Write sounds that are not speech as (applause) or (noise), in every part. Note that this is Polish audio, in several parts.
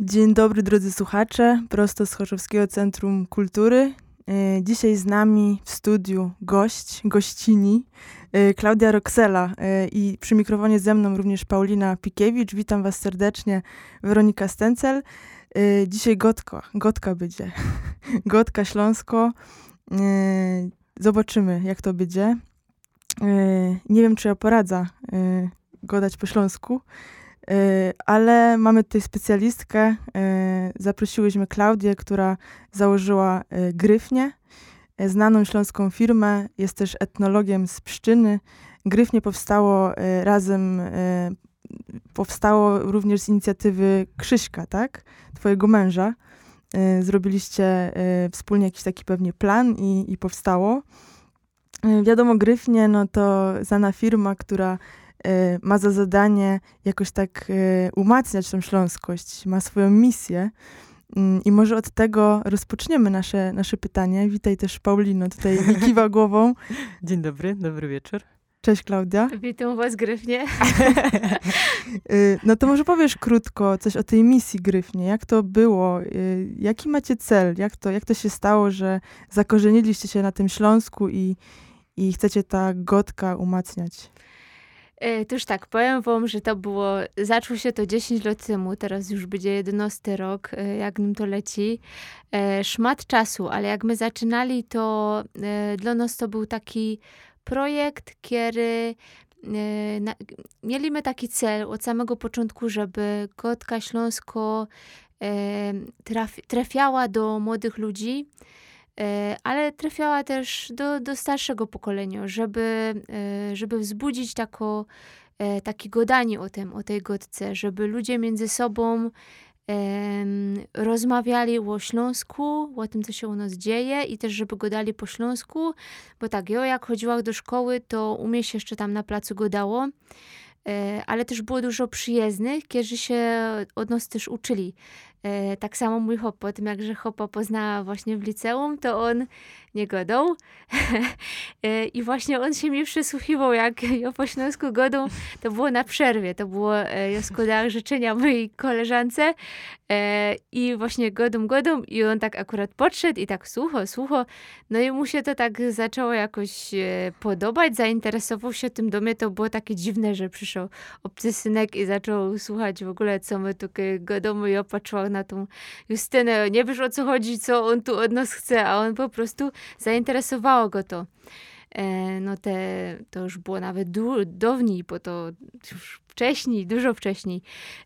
Dzień dobry drodzy słuchacze, prosto z Chorzowskiego Centrum Kultury. E, dzisiaj z nami w studiu gość, gościni, e, Klaudia Roxela e, i przy mikrofonie ze mną również Paulina Pikiewicz. Witam was serdecznie, Weronika Stencel. Dzisiaj gotka, gotka będzie, (laughs) gotka Śląsko. Zobaczymy jak to będzie. Nie wiem czy ja poradza godać po śląsku, ale mamy tutaj specjalistkę. E, zaprosiłyśmy Klaudię, która założyła e, Gryfnię, znaną śląską firmę. Jest też etnologiem z Pszczyny. Gryfnie powstało razem, powstało również z inicjatywy Krzyśka, tak? Twojego męża. Zrobiliście wspólnie jakiś taki pewnie plan i, i powstało. Wiadomo, Gryfnie, no to znana firma, która E, ma za zadanie jakoś tak e, umacniać tą śląskość, ma swoją misję. Mm, I może od tego rozpoczniemy nasze, nasze pytanie. Witaj też Paulino, tutaj mi (laughs) kiwa głową. Dzień dobry, dobry wieczór. Cześć Klaudia. Witam was Gryfnie. E, (laughs) no to może powiesz krótko coś o tej misji Gryfnie. Jak to było? Jaki macie cel? Jak to, jak to się stało, że zakorzeniliście się na tym Śląsku i, i chcecie ta gotka umacniać? E, to już tak, powiem wam, że to było, zaczęło się to 10 lat temu, teraz już będzie 11 rok, e, jak nim to leci. E, szmat czasu, ale jak my zaczynali, to dla nas to był taki projekt, na, mieliśmy taki cel od samego początku, żeby Kotka Śląsko traf, trafiała do młodych ludzi, ale trafiała też do, do starszego pokolenia, żeby, e, żeby wzbudzić tako, e, takie godanie o tym, o tej godce, żeby ludzie między sobą rozmawiali o Śląsku, o tym, co się u nas dzieje i też, żeby godali po Śląsku, bo tak, ja jak chodziłam do szkoły, to u mnie się jeszcze tam na placu godało, ale też było dużo przyjezdnych, którzy się od nas też uczyli. E, tak samo mój hop, po tym jakże hopa poznała właśnie w liceum, to on nie godał. (laughs) E, I właśnie on się mi przysłuchiwał, jak (laughs) ja po śląsku godą, to było na przerwie, to było, e, ja składałam życzenia mojej koleżance i właśnie godą, godą i on tak akurat podszedł i tak słucho, słucho, no i mu się to tak zaczęło jakoś podobać, zainteresował się tym do mnie, to było takie dziwne, że przyszedł obcy synek i zaczął słuchać w ogóle, co my tutaj godamy i opatrzyła na tą Justynę. Nie wiesz o co chodzi, co on tu od nas chce, a on po prostu zainteresowało go to. E, no te, to już było nawet du- dawniej, bo to już wcześniej, dużo wcześniej.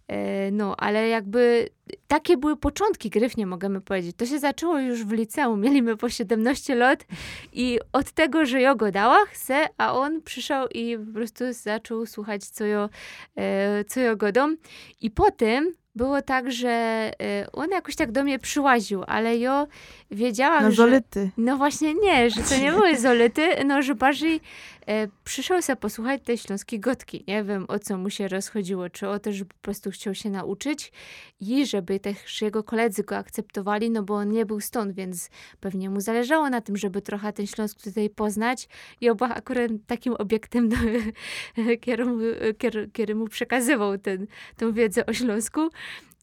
E, no, ale jakby takie były początki gryfnie, możemy powiedzieć. To się zaczęło już w liceum. (laughs) Mieliśmy po 17 lat i od tego, że ja go chcę, a on przyszedł i po prostu zaczął słuchać, co ja, e, co ja godam. I potem było tak, że y, on jakoś tak do mnie przyłaził, ale ja wiedziałam, no, że... zolety. No właśnie nie, że to nie były zolety, no że bardziej e, przyszedł sobie posłuchać tej śląskiej gotki. Nie wiem, o co mu się rozchodziło, czy o to, że po prostu chciał się nauczyć i żeby też jego koledzy go akceptowali, no bo on nie był stąd, więc pewnie mu zależało na tym, żeby trochę ten Śląsk tutaj poznać i oba akurat takim obiektem, (laughs) do, który, mu przekazywał ten, tą wiedzę o Śląsku.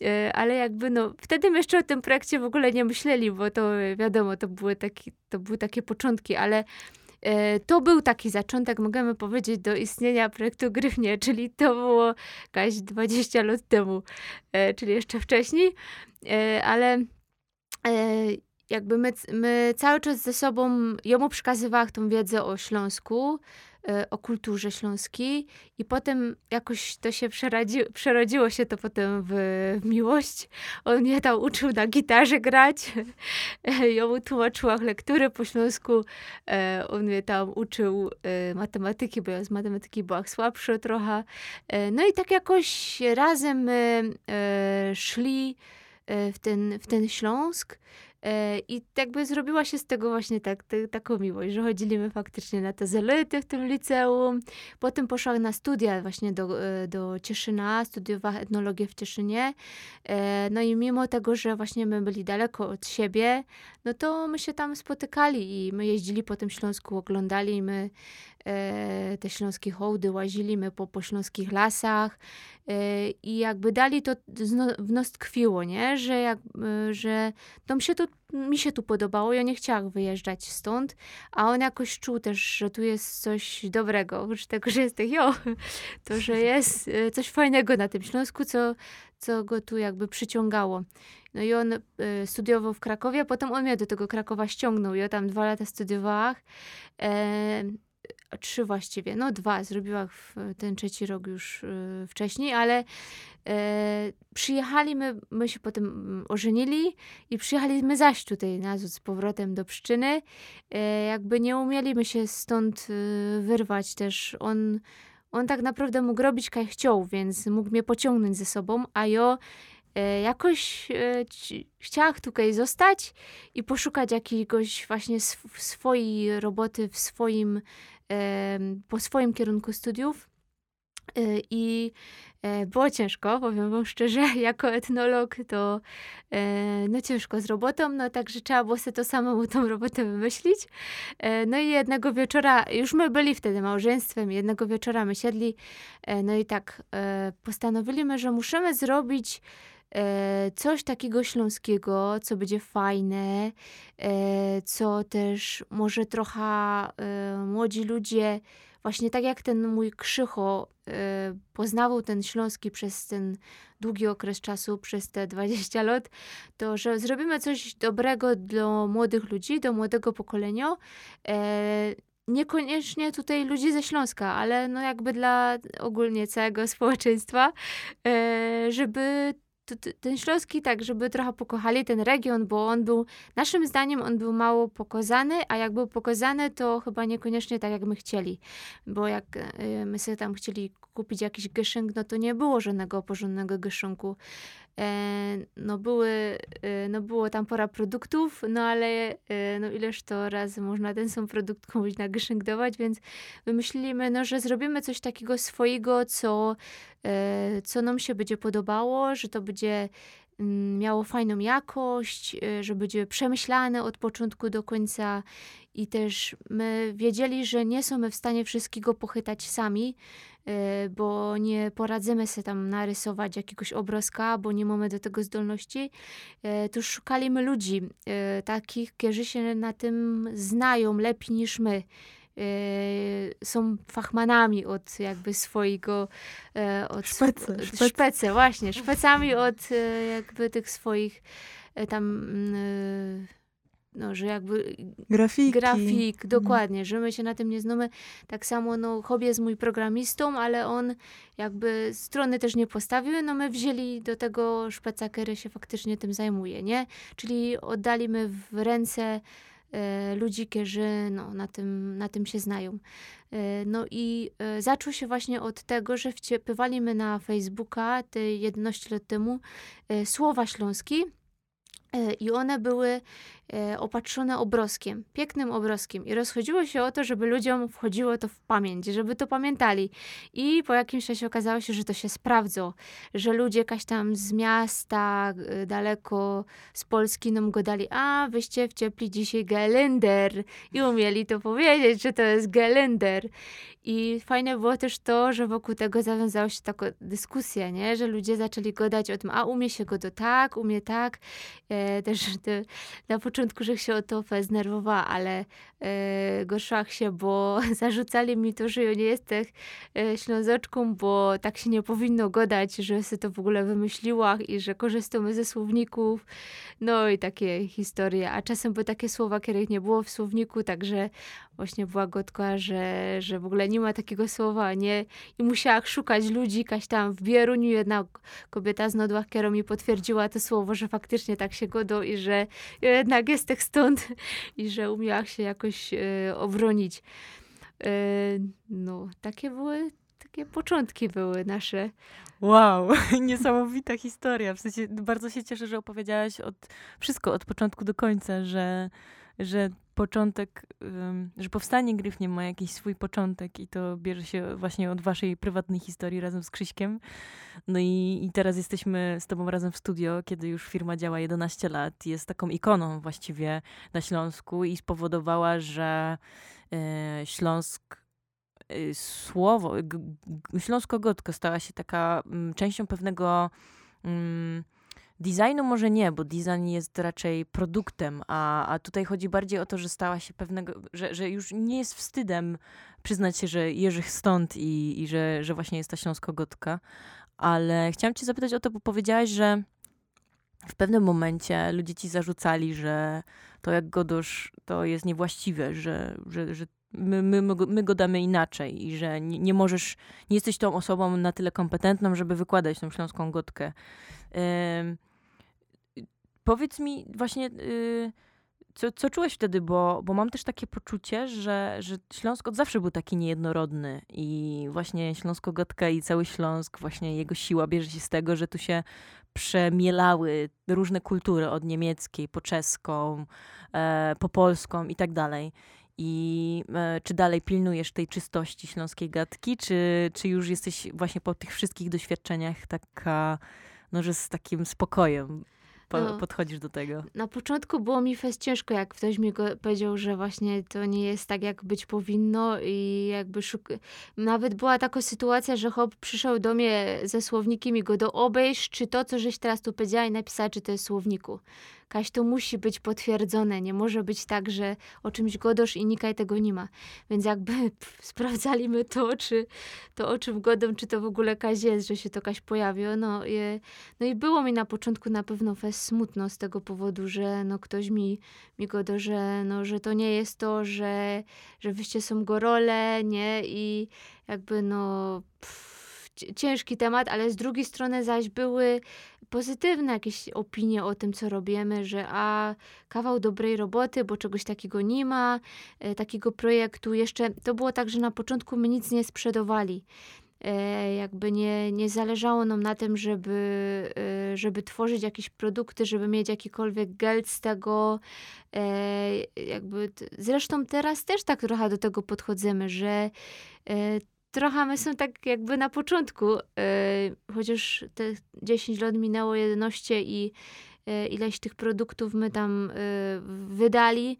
E, ale jakby no, wtedy my jeszcze o tym projekcie w ogóle nie myśleli, bo to wiadomo, to były, taki, to były takie początki, ale e, to był taki zaczątek, możemy powiedzieć, do istnienia projektu Gryfnie, czyli to było jakieś 20 lat temu, e, czyli jeszcze wcześniej, ale jakby my, my cały czas ze sobą, jemu przekazywałam tą wiedzę o Śląsku, E, o kulturze śląskiej i potem jakoś to się przeradzi, przerodziło się to potem w, w miłość. On mnie tam uczył na gitarze grać, (laughs) ja mu tłumaczyłam lektury po śląsku, e, on mnie tam uczył e, matematyki, bo ja z matematyki byłam słabsza trochę. No i tak jakoś razem szli w ten, w ten Śląsk. E, I jakby zrobiła się z tego właśnie tak, te, taką miłość, że chodziliśmy faktycznie na te zelety w tym liceum. Potem poszła na studia właśnie do, e, do Cieszyna, studiowała etnologię w Cieszynie. E, no i mimo tego, że właśnie my byli daleko od siebie, no to my się tam spotykali i my jeździli po tym Śląsku, oglądali my e, te śląskie hołdy, łazili po, po śląskich lasach e, i jakby dali to w nos tkwiło, nie? Że, jak, e, że to się, tu, mi się tu podobało, ja nie chciałam wyjeżdżać stąd, a on jakoś czuł też, że tu jest coś dobrego, oprócz tego, że jest jo, to, że jest e, coś fajnego na tym Śląsku, co, co go tu jakby przyciągało. No i on studiował w Krakowie, a potem on mnie do tego Krakowa ściągnął. Ja tam dwa lata studiowałam. E, trzy właściwie, no dwa, zrobiła ten trzeci rok już y, wcześniej, ale e, przyjechali my, my się potem mm, ożenili i przyjechaliśmy zaś tutaj na z powrotem do Pszczyny. E, jakby nie umieliśmy się stąd y, wyrwać też. On, on tak naprawdę mógł robić, kaj chciał, więc mógł mnie pociągnąć ze sobą, a ja e, jakoś e, chciałam tutaj zostać i poszukać jakiegoś właśnie sw swojej roboty w swoim po swoim kierunku studiów. Y, I e, było ciężko, powiem wam szczerze, (laughs) jako etnolog to e, no ciężko z robotą, no także trzeba było sobie to samemu tą robotę wymyślić. E, no i jednego wieczora, już my byli wtedy małżeństwem, jednego wieczora my siedli, no i tak postanowiliśmy, że musimy zrobić coś takiego śląskiego, co będzie fajne, co też może trochę młodzi ludzie, właśnie tak jak ten mój Krzycho poznawał ten śląski przez ten długi okres czasu, przez te 20 lat, to że zrobimy coś dobrego dla młodych ludzi, do młodego pokolenia, niekoniecznie tutaj ludzi ze Śląska, ale no jakby dla ogólnie całego (laughs) społeczeństwa, żeby ten Śląski tak, żeby trochę pokochali ten region, bo on był, naszym zdaniem on był mało pokazany, a jak był pokazany, to chyba niekoniecznie tak, jak my chcieli. Bo jak y, my sobie tam chcieli kupić jakiś gyszynk, no to nie było żadnego porządnego gyszynku. E, no, były, e, no było tam pora produktów, no ale e, no ileż to razy można ten sam produkt komuś nagyszynkować, więc wymyśliliśmy, no, że zrobimy coś takiego swojego, co, co nam się będzie podobało, że to będzie miało fajną jakość, że będzie przemyślane od początku do końca i też my wiedzieli, że nie są w stanie wszystkiego pochytać sami, Y, bo nie poradzimy sobie tam narysować jakiegoś obrazka, bo nie mamy do tego zdolności, y, to szukaliśmy ludzi, y, takich, którzy się na tym znają lepiej niż my. Są fachmanami od jakby swojego od szpece, szpece. szpece właśnie, szpecami od jakby tych swoich tam no, że jakby Grafiki. grafik, mhm. dokładnie, że my się na tym nie znamy. Tak samo, no, hobby jest mój programistą, ale on jakby strony też nie postawił, no my wzięli do tego szpeca, który się faktycznie tym zajmuje, nie? Czyli oddaliśmy w ręce e, ludzi, którzy no, na, tym, na tym się znają. E, no i e, zaczął się właśnie od tego, że wciepywaliśmy na Facebooka te 11 lat temu e, słowa śląskie e, i one były E, opatrzone obroskiem, pięknym obroskiem. I rozchodziło się o to, żeby ludziom wchodziło to w pamięć, żeby to pamiętali. I po jakimś czasie okazało się, że to się sprawdza, że ludzie jakaś tam z miasta, e, daleko z Polski nam go dali, a wyście wciepli dzisiaj gelender. I umieli to powiedzieć, że to jest gelender. I fajne było też to, że wokół tego zawiązała się taka dyskusja, nie? że ludzie zaczęli gadać o tym, a umie się go to tak, umie tak. E, też te, na początku początku, że się o to znerwowała, ale e, się, bo (laughs) zarzucali mi to, że ja nie jestem e, ślązoczką, bo tak się nie powinno gadać, że sobie to w ogóle wymyśliła i że korzystamy ze słowników. No i takie historie. A czasem były takie słowa, których nie było w słowniku, także właśnie była gotka, że, że w ogóle nie ma takiego słowa, nie? I musiała szukać ludzi, kaś tam w Bieruniu jedna kobieta z Nodłach, która mi potwierdziła to słowo, że faktycznie tak się godą i że jednak jest tak stąd i że umiała się jakoś e, obronić. E, no, takie były takie początki były nasze. Wow, (laughs) niesamowita historia. W sensie bardzo się cieszę, że opowiedziałaś od, wszystko od początku do końca, że, że początek, że powstanie Gryfnie ma jakiś swój początek i to bierze się właśnie od waszej prywatnej historii razem z Krzyśkiem. No i, i teraz jesteśmy z tobą razem w studio, kiedy już firma działa 11 lat. Jest taką ikoną właściwie na Śląsku i spowodowała, że e, Śląsk y, słowo, Śląsko-Gotko stała się taka mm, częścią pewnego mm, Designu może nie, bo design jest raczej produktem, a, a tutaj chodzi bardziej o to, że stała się pewnego, że, że już nie jest wstydem przyznać się, że Jerzych stąd i, i że, że właśnie jest ta śląsko-gotka. Ale chciałam cię zapytać o to, bo powiedziałaś, że w pewnym momencie ludzie ci zarzucali, że to jak Godosz to jest niewłaściwe, że, że, że my, my, my go damy inaczej i że nie, nie możesz, nie jesteś tą osobą na tyle kompetentną, żeby wykładać tą śląską gotkę. Powiedz mi właśnie, yy, co, co czułeś wtedy, bo, bo mam też takie poczucie, że, że Śląsk od zawsze był taki niejednorodny i właśnie Śląsko-Gotka i cały Śląsk, właśnie jego siła bierze się z tego, że tu się przemielały różne kultury od niemieckiej po czeską, e, po polską i tak dalej. I e, czy dalej pilnujesz tej czystości śląskiej gadki, czy, czy już jesteś właśnie po tych wszystkich doświadczeniach taka, no, że z takim spokojem po, no, podchodzisz do tego? Na początku było mi fest ciężko, jak ktoś mi go powiedział, że właśnie to nie jest tak, jak być powinno i jakby szuk... Nawet była taka sytuacja, że hop przyszedł do mnie ze słownikiem i go do obejść, czy to, co żeś teraz tu powiedziała i napisała, czy to jest słowniku. Kaś to musi być potwierdzone. Nie może być tak, że o czymś godosz i nikaj tego nie ma. Więc jakby pff, sprawdzali my to, czy to o czym godą, czy to w ogóle Kaś jest, że się to Kaś pojawiło. No, i, no i było mi na początku na pewno fest smutno z tego powodu, że no ktoś mi, mi godo, że, no, że to nie jest to, że, że wyście są gorole, nie? I jakby no... Pff, ciężki temat, ale z drugiej strony zaś były pozytywne jakieś opinie o tym, co robimy, że a kawał dobrej roboty, bo czegoś takiego nie ma, e, takiego projektu. Jeszcze to było tak, że na początku my nic nie sprzedawali. E, jakby nie, nie zależało nam na tym, żeby, e, żeby tworzyć jakieś produkty, żeby mieć jakikolwiek geld z tego. E, jakby zresztą teraz też tak trochę do tego podchodzimy, że e, trochę my są tak jakby na początku, yy, chociaż te 10 lat minęło 11 i yy, ileś tych produktów my tam yy, wydali,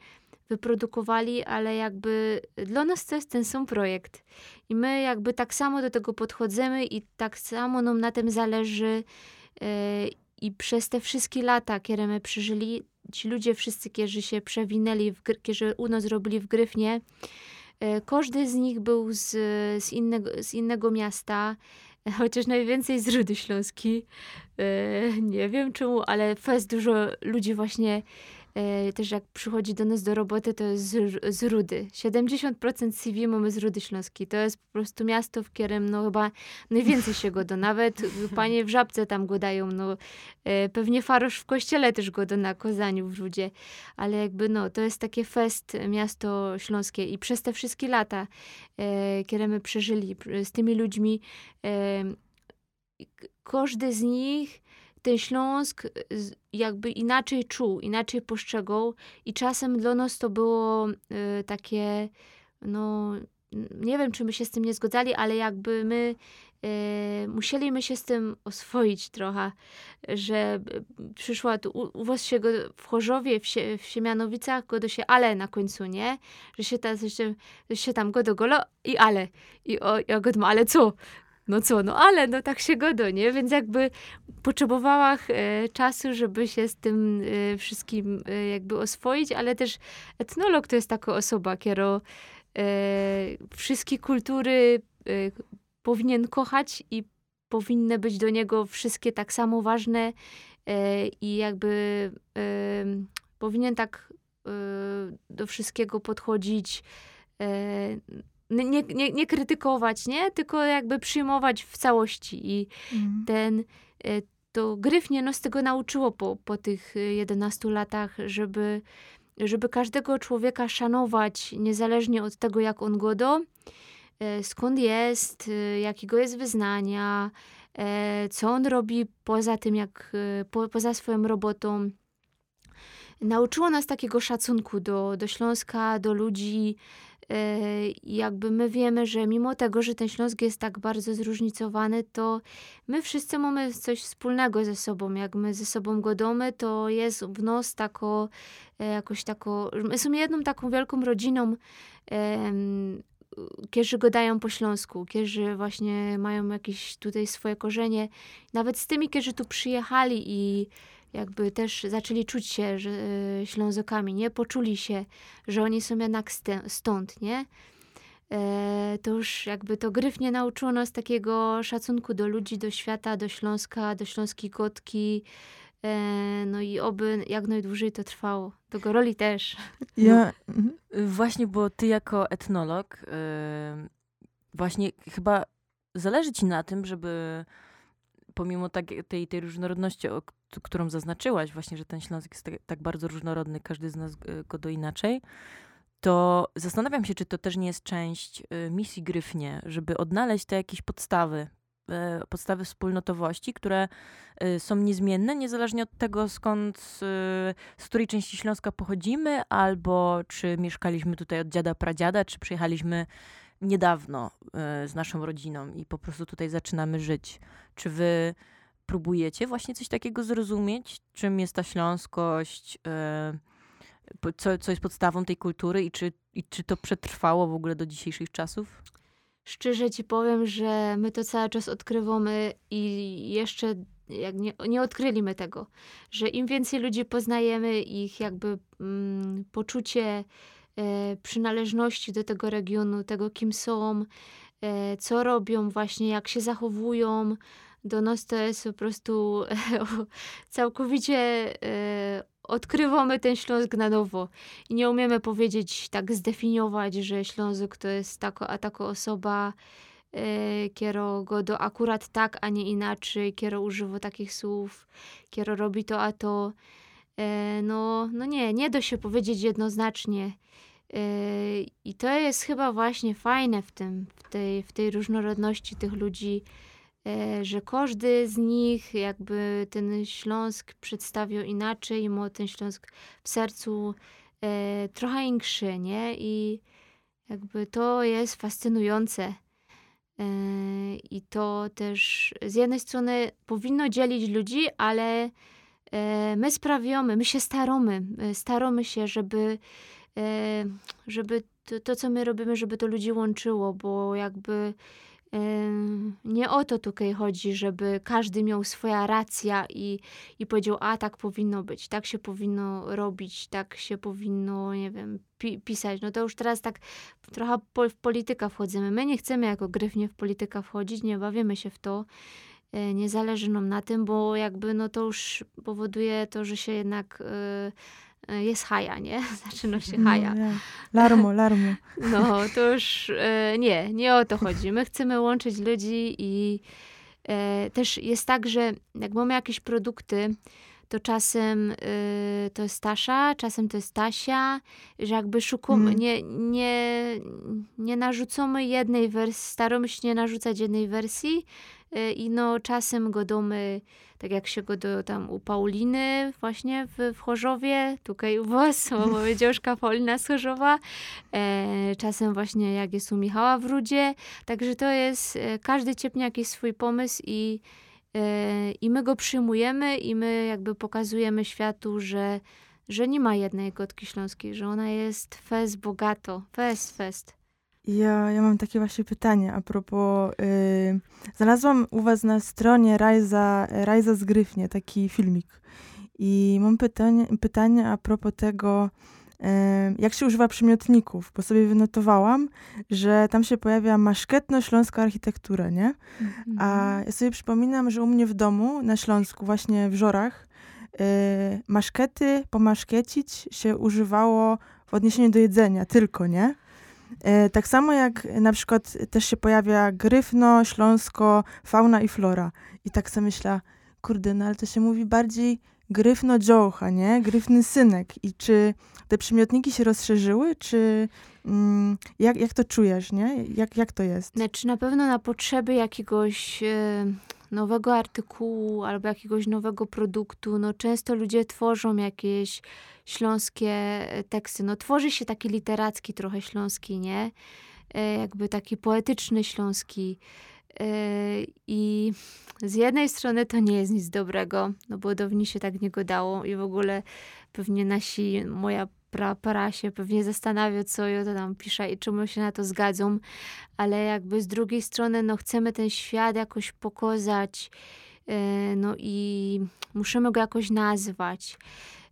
wyprodukowali, ale jakby dla nas to jest ten sam projekt. I my jakby tak samo do tego podchodzimy i tak samo nam na tym zależy i przez te wszystkie lata, które my przeżyli, ci ludzie wszyscy, którzy się przewinęli, w, którzy u nas robili w Gryfnie, E, każdy z nich był z, z, innego, z innego miasta, (laughs) chociaż najwięcej z Rudy Śląskiej. E, nie wiem czemu, ale fest dużo ludzi właśnie E, też jak przychodzi do nas do roboty, to jest z, z Rudy. 70% CV mamy z Rudy Śląskiej. To jest po prostu miasto, w którym no chyba najwięcej się go do. Nawet panie w Żabce tam go dają. No, e, pewnie Farosz w kościele też go do na Kozaniu w Rudzie. Ale jakby no, to jest takie fest miasto śląskie i przez te wszystkie lata, e, które my przeżyli z tymi ludźmi, e, każdy z nich ten Śląsk jakby inaczej czuł, inaczej postrzegał i czasem dla nas to było y, takie, no nie wiem, czy my się z tym nie zgodzali, ale jakby my y, musieliśmy się z tym oswoić trochę, że przyszła tu, u, u was się go w Chorzowie, w, sie, w Siemianowicach go do się ale na końcu, nie? Że się, ta, się, się tam go do golo i ale. I o, ja go ale co? No co, no ale no tak się godo, nie? Więc jakby potrzebowała e, czasu, żeby się z tym e, wszystkim e, jakby oswoić, ale też etnolog to jest taka osoba, która e, wszystkie kultury e, powinien kochać i powinny być do niego wszystkie tak samo ważne e, i jakby powinien tak do wszystkiego podchodzić nie, nie, nie krytykować, nie? Tylko jakby przyjmować w całości. I mm. ten, e, to Gryfnie no, z tego nauczyło po, po tych 11 e, latach, żeby, żeby każdego człowieka szanować, niezależnie od tego, jak on godo. e, skąd jest, jakiego jest wyznania, co on robi poza tym, jak po, poza swoją robotą. Nauczyło nas takiego szacunku do, do Śląska, do ludzi. I jakby my wiemy, że mimo tego, że ten Śląsk jest tak bardzo zróżnicowany, to my wszyscy mamy coś wspólnego ze sobą. Jak my ze sobą godamy, to jest w nos tako, e, jakoś tako... My są jedną taką wielką rodziną, em, którzy gadają po śląsku, którzy właśnie mają jakieś tutaj swoje korzenie. Nawet z tymi, którzy tu przyjechali i jakby też zaczęli czuć się że, e, Ślązokami, nie? Poczuli się, że oni są jednak stąd, nie? E, to już jakby to Gryf nie nauczyło nas takiego szacunku do ludzi, do świata, do Śląska, do śląskiej kotki. E, no i oby jak najdłużej to trwało. Do Goroli też. Ja, mhm. Y, Właśnie, bo ty jako etnolog, y, właśnie chyba zależy ci na tym, żeby pomimo tak, tej, tej różnorodności, o, którą zaznaczyłaś, właśnie, że ten Śląsk jest tak, tak bardzo różnorodny, każdy z nas y, go do inaczej, to zastanawiam się, czy to też nie jest część y, misji Gryfnie, żeby odnaleźć te jakieś podstawy, e, podstawy wspólnotowości, które y, są niezmienne, niezależnie od tego, skąd, y, z której części Śląska pochodzimy, albo czy mieszkaliśmy tutaj od dziada, pradziada, czy przyjechaliśmy niedawno y, z naszą rodziną i po prostu tutaj zaczynamy żyć. Czy wy próbujecie właśnie coś takiego zrozumieć? Czym jest ta śląskość? po- Co, co jest podstawą tej kultury i czy, i czy to przetrwało w ogóle do dzisiejszych czasów? Szczerze ci powiem, że my to cały czas odkrywamy i jeszcze jak nie, nie odkryliśmy tego, że im więcej ludzi poznajemy, ich jakby mm, poczucie e, przynależności do tego regionu, tego kim są, e, co robią, właśnie jak się zachowują, do nas to jest po prostu (laughs) całkowicie e, odkrywamy ten Śląsk na nowo i nie umiemy powiedzieć, tak zdefiniować, że Śląsk to jest tako, a taka osoba, e, kiero go do akurat tak, a nie inaczej, kiero używa takich słów, kiero robi to, a to. E, no, no nie, nie da się powiedzieć jednoznacznie. I to jest chyba właśnie fajne w tym, w tej, w tej różnorodności tych ludzi, e, że każdy z nich jakby ten Śląsk przedstawiał inaczej i ma ten Śląsk w sercu e, trochę większy, nie? I jakby to jest fascynujące. E, I to też z jednej strony powinno dzielić ludzi, ale my sprawiamy, my się staramy, staramy się, żeby, żeby to, to, co my robimy, żeby to ludzi łączyło, bo jakby Ym, Nie o to tutaj chodzi, żeby każdy miał swoja racja i, i powiedział, a tak powinno być, tak się powinno robić, tak się powinno, nie wiem, pi pisać. No to już teraz tak trochę po w politykę wchodzimy. My nie chcemy jako Gryfnie w politykę wchodzić, nie bawimy się w to. E, Nie zależy nam na tym, bo jakby no to już powoduje to, że się jednak e, jest haja, nie? (laughs) Zaczyna się haja. No, ja. Larmo, larmo. No, to już e, nie, nie o to chodzi. My chcemy łączyć ludzi i e, też jest tak, że jak mamy jakieś produkty, to czasem e, to jest Tasza, czasem to jest Tasia, że jakby szukamy, Mhm. nie, nie, nie narzucamy jednej wersji, staramy się nie narzucać jednej wersji e, i no czasem godamy, tak jak się godo tam u Pauliny właśnie w, w Chorzowie, tutaj u was, (laughs) bo dziążka Paulina z Chorzowa, e, czasem właśnie jak jest u Michała w Rudzie, także to jest, e, każdy ciepnie jakiś swój pomysł i, e, i my go przyjmujemy i my jakby pokazujemy światu, że, że nie ma jednej gotki śląskiej, że ona jest fest bogato, fest, fest. Ja, ja mam takie właśnie pytanie a propos. y, znalazłam u was na stronie Rajza, Rajza z Gryfnie taki filmik. I mam pytanie, pytanie a propos tego, y, jak się używa przymiotników, bo sobie wynotowałam, że tam się pojawia maszketno-śląska architektura, nie? A ja sobie przypominam, że u mnie w domu na Śląsku, właśnie w Żorach, y, maszkety, pomaszkiecić się używało w odniesieniu do jedzenia tylko, nie? E, tak samo jak na przykład też się pojawia gryfno, śląsko, fauna i flora. I tak sobie myślę, kurde, no ale to się mówi bardziej gryfno dziołcha, nie? Gryfny synek. I czy te przymiotniki się rozszerzyły, czy mm, jak, jak to czujesz, nie? Jak, jak to jest? Znaczy na pewno na potrzeby jakiegoś e, nowego artykułu albo jakiegoś nowego produktu, no często ludzie tworzą jakieś śląskie e, teksty. No tworzy się taki literacki trochę śląski, nie? E, jakby taki poetyczny śląski. E, I z jednej strony to nie jest nic dobrego, no bo dawniej się tak nie godało i w ogóle pewnie nasi, moja pra, para się pewnie zastanawia, co ja to tam pisze i czemu się na to zgadzą, ale jakby z drugiej strony, no chcemy ten świat jakoś pokazać, e, no i musimy go jakoś nazwać.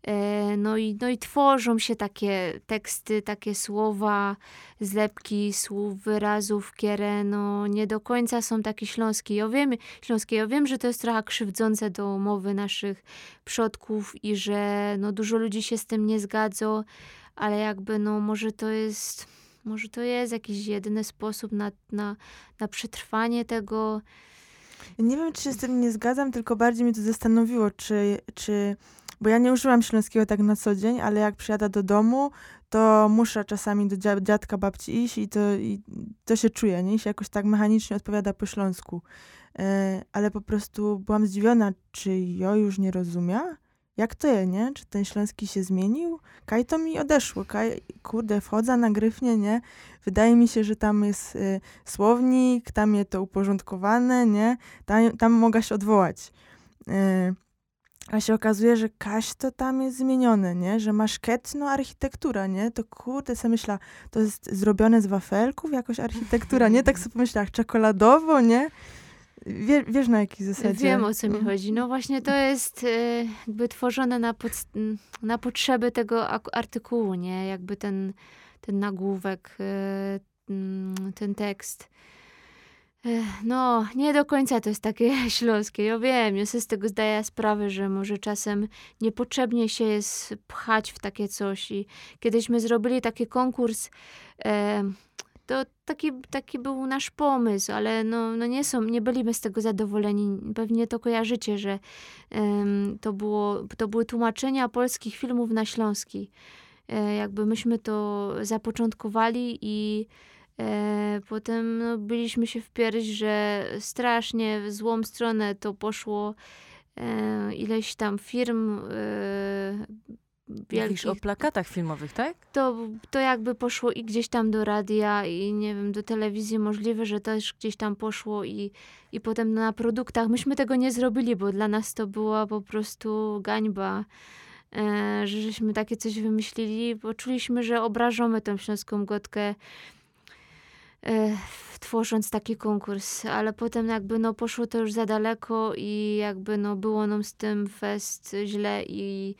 E, no i, no i tworzą się takie teksty, takie słowa, zlepki słów, wyrazów, które no nie do końca są takie śląskie. Ja wiem, śląskie. Ja wiem, że to jest trochę krzywdzące do mowy naszych przodków i że no dużo ludzi się z tym nie zgadza, ale jakby no może to jest, może to jest jakiś jedyny sposób na, na, na przetrwanie tego. Nie wiem, czy się z tym nie zgadzam, tylko bardziej mnie to zastanowiło, czy, czy bo ja nie używam śląskiego tak na co dzień, ale jak przyjada do domu, to muszę czasami do dziadka, babci iść i to, i to się czuje, nie? I się jakoś tak mechanicznie odpowiada po śląsku. E, ale po prostu byłam zdziwiona, czy jo już nie rozumie? Jak to jest, nie? Czy ten śląski się zmienił? Kaj to mi odeszło. Kaj, kurde, wchodzę na gryfnie, nie? Wydaje mi się, że tam jest y, słownik, tam jest to uporządkowane, nie? Tam, tam mogę się odwołać. Y, a się okazuje, że kaś to tam jest zmienione, nie? Że masz ketno architektura, nie? To kurde, sobie myśla, to jest zrobione z wafelków, jakoś architektura, nie? Tak sobie pomyślałam, czekoladowo, nie? Wie, wiesz na jakiej zasadzie? Wiem, o co mi mhm. chodzi. No właśnie to jest e, jakby tworzone na, pod, na potrzeby tego artykułu, nie? Jakby ten, ten nagłówek, e, ten tekst. No, nie do końca to jest takie (laughs) śląskie. Ja wiem, ja sobie z tego zdaję sprawę, że może czasem niepotrzebnie się jest pchać w takie coś. I kiedyśmy zrobili taki konkurs, e, to taki, taki był nasz pomysł, ale no, no nie, są, nie byliśmy z tego zadowoleni. Pewnie to kojarzycie, że e, to, było, to były tłumaczenia polskich filmów na śląski. E, jakby myśmy to zapoczątkowali i potem no, byliśmy się wpierać, że strasznie w złą stronę to poszło. E, ileś tam firm e, wielkich. O plakatach filmowych, tak? To, to jakby poszło i gdzieś tam do radia i nie wiem, do telewizji możliwe, że też gdzieś tam poszło i, i potem na produktach. Myśmy tego nie zrobili, bo dla nas to była po prostu gańba. E, że żeśmy takie coś wymyślili, bo czuliśmy, że obrażamy tą śląską gotkę E, tworząc taki konkurs, ale potem jakby no poszło to już za daleko i jakby no było nam z tym fest źle i,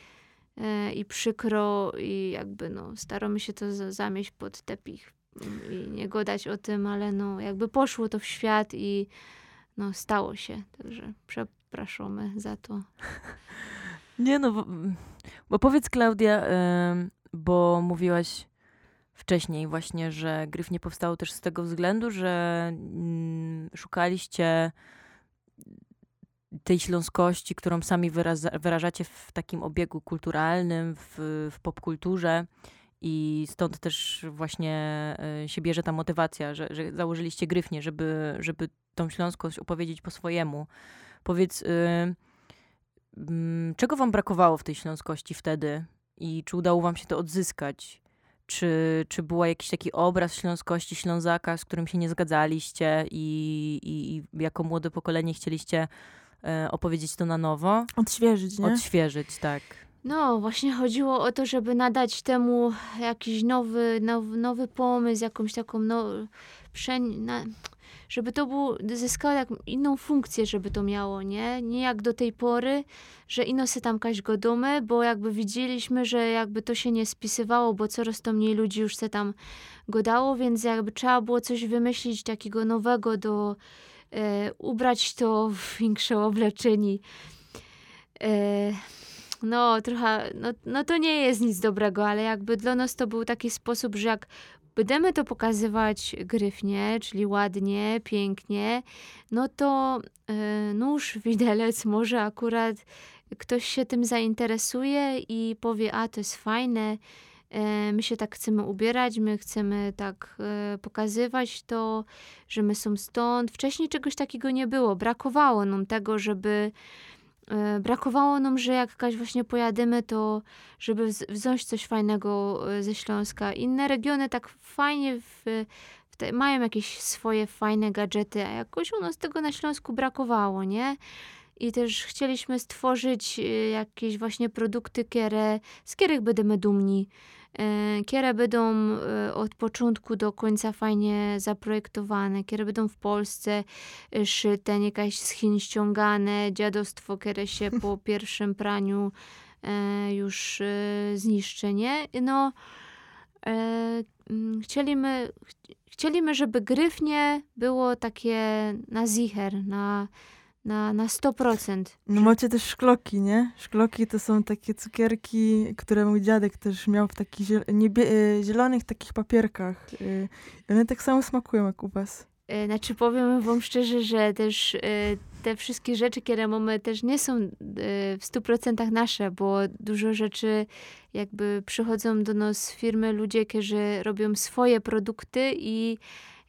e, i przykro i jakby no staramy się to zamieść pod tepich i nie godać o tym, ale no jakby poszło to w świat i no stało się, także przepraszamy za to. (laughs) Nie no, bo, bo powiedz Klaudia, bo mówiłaś wcześniej właśnie, że Gryf nie powstało też z tego względu, że mm, szukaliście tej śląskości, którą sami wyraza, wyrażacie w takim obiegu kulturalnym, w, w popkulturze i stąd też właśnie y, się bierze ta motywacja, że, że założyliście Gryfnie, żeby, żeby tą śląskość opowiedzieć po swojemu. Powiedz, y, y, czego wam brakowało w tej śląskości wtedy i czy udało wam się to odzyskać? Czy, czy był jakiś taki obraz śląskości Ślązaka, z którym się nie zgadzaliście i, i, i jako młode pokolenie chcieliście e, opowiedzieć to na nowo? Odświeżyć, nie? Odświeżyć, tak. No, właśnie chodziło o to, żeby nadać temu jakiś nowy, nowy, nowy pomysł, jakąś taką no, prze, na, żeby to było, zyskało jak, inną funkcję, żeby to miało, nie? Nie jak do tej pory, że ino se tam kaś godomy, bo jakby widzieliśmy, że jakby to się nie spisywało, bo coraz to mniej ludzi już se tam godało, więc jakby trzeba było coś wymyślić takiego nowego do e, ubrać to w większe obleczeni. E, no, trochę, no, no to nie jest nic dobrego, ale jakby dla nas to był taki sposób, że jak będziemy to pokazywać gryfnie, czyli ładnie, pięknie, no to yy, nóż, widelec, może akurat ktoś się tym zainteresuje i powie, a to jest fajne, E, my się tak chcemy ubierać, my chcemy tak e, pokazywać to, że my są stąd. Wcześniej czegoś takiego nie było. Brakowało nam tego, żeby e, brakowało nam, że jak jakaś właśnie pojadymy, to żeby wziąć coś fajnego ze Śląska. Inne regiony tak fajnie w, w te, mają jakieś swoje fajne gadżety, a jakoś u nas tego na Śląsku brakowało, nie? I też chcieliśmy stworzyć jakieś właśnie produkty, które, z których będziemy dumni. E, które będą e, od początku do końca fajnie zaprojektowane, które będą w Polsce e, szyte, jakaś z Chin ściągane, dziadostwo, które się (laughs) po pierwszym praniu już zniszczy, nie? No, mm, chcieliśmy, chcieliśmy, żeby gryfnie było takie na zicher, na na, na 100%. No macie też szkloki, nie? Szkloki to są takie cukierki, które mój dziadek też miał w takich e, zielonych takich papierkach. E, I one tak samo smakują jak u was. E, znaczy powiem wam szczerze, że też te wszystkie rzeczy, które mamy też nie są w 100% nasze, bo dużo rzeczy jakby przychodzą do nas firmy ludzie, którzy robią swoje produkty i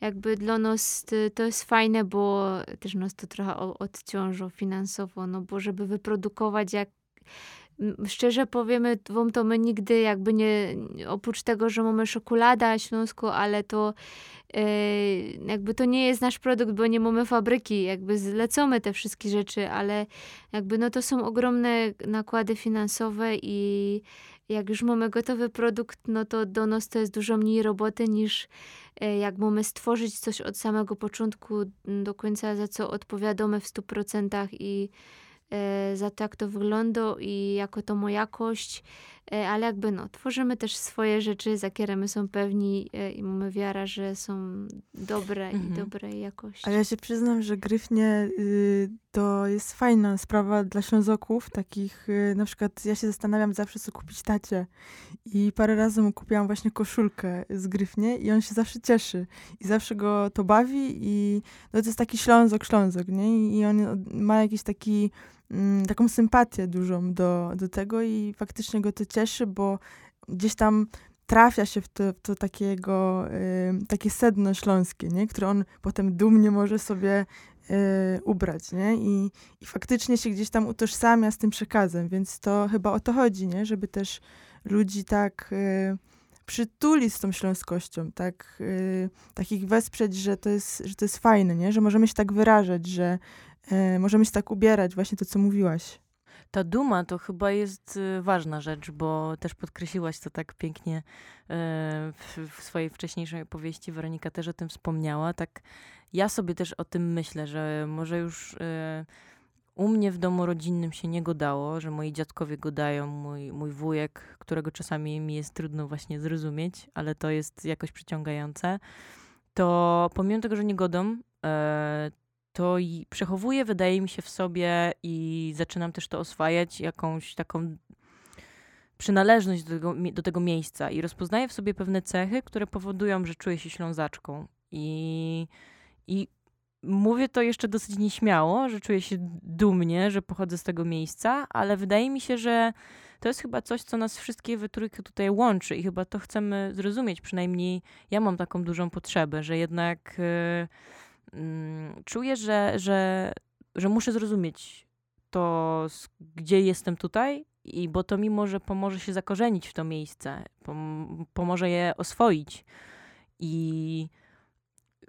jakby dla nas to jest fajne, bo też nas to trochę odciąża finansowo, no bo żeby wyprodukować jak szczerze powiemy wam to my nigdy jakby nie, oprócz tego, że mamy czekolada śląsku, ale to yy, jakby to nie jest nasz produkt, bo nie mamy fabryki, jakby zlecamy te wszystkie rzeczy, ale jakby no to są ogromne nakłady finansowe i jak już mamy gotowy produkt, no to do nas to jest dużo mniej roboty niż e, jak mamy stworzyć coś od samego początku do końca, za co odpowiadamy w 100% i e, za to, jak to wygląda i jako to ma jakość, ale jakby no, tworzymy też swoje rzeczy, za które my są pewni i mamy wiarę, że są dobre mhm. i dobrej jakości. Ale ja się przyznam, że Gryfnie y, to jest fajna sprawa dla Ślązoków, takich, y, na przykład ja się zastanawiam zawsze, co kupić tacie i parę razy mu kupiłam właśnie koszulkę z Gryfnie i on się zawsze cieszy i zawsze go to bawi i no to jest taki Ślązok, Ślązok, nie? I on ma jakiś taki, taką sympatię dużą do, do tego i faktycznie go to cieszy, bo gdzieś tam trafia się w to, w to takiego, y, takie sedno śląskie, nie? które on potem dumnie może sobie y, ubrać, nie? I, I faktycznie się gdzieś tam utożsamia z tym przekazem, więc to chyba o to chodzi, nie? Żeby też ludzi tak y, przytulić z tą śląskością, tak, y, takich wesprzeć, że to, jest, że to jest fajne, nie? Że możemy się tak wyrażać, że możemy się tak ubierać, właśnie to, co mówiłaś. Ta duma to chyba jest y, ważna rzecz, bo też podkreśliłaś to tak pięknie y, w, swojej wcześniejszej opowieści. Weronika też o tym wspomniała. Tak ja sobie też o tym myślę, że może już y, u mnie w domu rodzinnym się nie godało, że moi dziadkowie godają, mój, mój wujek, którego czasami mi jest trudno właśnie zrozumieć, ale to jest jakoś przyciągające. To pomimo tego, że nie godą, e, to i przechowuję, wydaje mi się, w sobie i zaczynam też to oswajać, jakąś taką przynależność do tego, do tego miejsca i rozpoznaję w sobie pewne cechy, które powodują, że czuję się ślązaczką. I, I mówię to jeszcze dosyć nieśmiało, że czuję się dumnie, że pochodzę z tego miejsca, ale wydaje mi się, że to jest chyba coś, co nas wszystkie we trójkę tutaj łączy i chyba to chcemy zrozumieć. Przynajmniej ja mam taką dużą potrzebę, że jednak yy, czuję, że, że, że muszę zrozumieć to, gdzie jestem tutaj, i bo to mi może pomoże się zakorzenić w to miejsce, pom pomoże je oswoić. I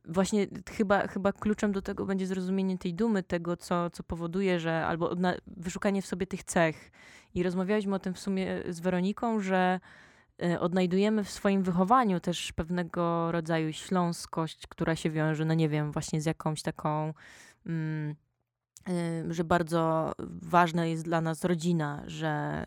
właśnie chyba, chyba kluczem do tego będzie zrozumienie tej dumy, tego, co, co powoduje, że albo wyszukanie w sobie tych cech. I rozmawialiśmy o tym w sumie z Weroniką, że odnajdujemy w swoim wychowaniu też pewnego rodzaju śląskość, która się wiąże, no nie wiem, właśnie z jakąś taką. Mm, że bardzo ważna jest dla nas rodzina, że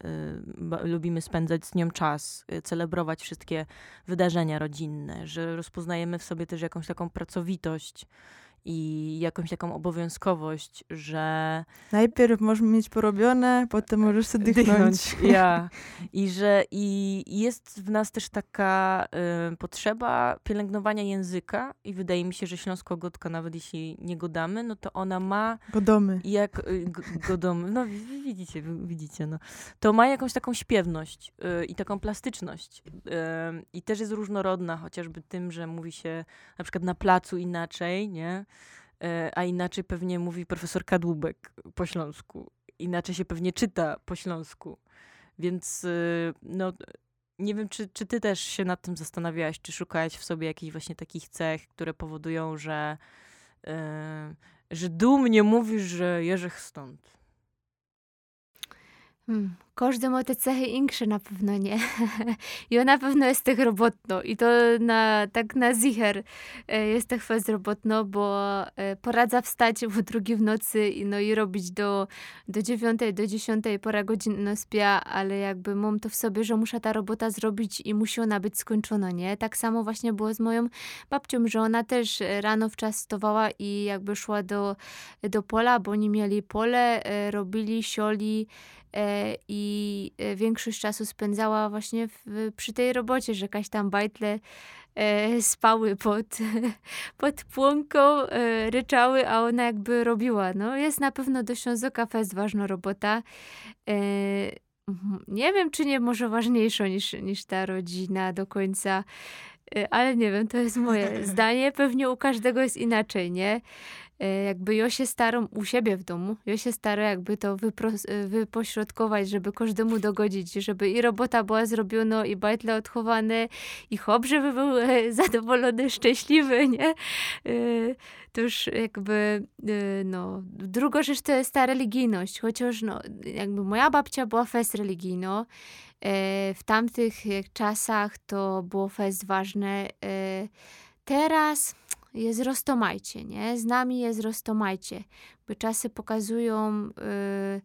y, lubimy spędzać z nią czas, y, celebrować wszystkie wydarzenia rodzinne, że rozpoznajemy w sobie też jakąś taką pracowitość i jakąś taką obowiązkowość, że Najpierw możesz mieć porobione, potem możesz sobie dychnąć. Ja. (laughs) I że i jest w nas też taka y, potrzeba pielęgnowania języka i wydaje mi się, że śląsko-gotka, nawet jeśli nie godamy, no to ona ma Godomy. jak y, godomy, no wi- wi- widzicie, wi- widzicie, no. To ma jakąś taką śpiewność y, i taką plastyczność. Y, I też jest różnorodna, chociażby tym, że mówi się na przykład na placu inaczej, nie? Y, a inaczej pewnie mówi profesor Kadłubek po śląsku. Inaczej się pewnie czyta po śląsku. Więc y, no, nie wiem, czy, czy ty też się nad tym zastanawiałaś, czy szukałeś w sobie jakichś właśnie takich cech, które powodują, że, y, że dumnie mówisz, że jeżych stąd. Hmm. Insze na pewno, nie? (laughs) Ja na pewno jest tych robotno i to na, tak na zicher e, jest tych fest robotno, bo e, poradza wstać w drugi w nocy i, no, i robić do, do dziewiątej, do dziesiątej pora godzin no spia, ale jakby mam to w sobie, że muszę ta robota zrobić i musi ona być skończona, nie? Tak samo właśnie było z moją babcią, że ona też rano w czas wstawała i jakby szła do, do pola, bo oni mieli pole, e, robili, sioli, e, i e, większość czasu spędzała właśnie w, przy tej robocie, że jakaś tam bajtle e, spały pod, (laughs) pod płonką, e, ryczały, a ona jakby robiła. No jest na pewno do Ślązoka Fest ważna robota. E, nie wiem, czy nie może ważniejsza niż, niż ta rodzina do końca, e, ale nie wiem, to jest moje (laughs) zdanie. Pewnie u każdego jest inaczej, nie? E, jakby ja się staram u siebie w domu, ja się staram jakby to wypros- e, wypośrodkować, żeby każdemu dogodzić, żeby i robota była zrobiona, i bajtle odchowane, i chłop, żeby był (laughs) zadowolony, szczęśliwy, nie? E, to już jakby, no, druga rzecz to jest ta religijność, chociaż no, jakby moja babcia była fest religijno, e, w tamtych czasach to było fest ważne, teraz jest roztomajcie, nie? Z nami jest roztomajcie, czasy pokazują, y,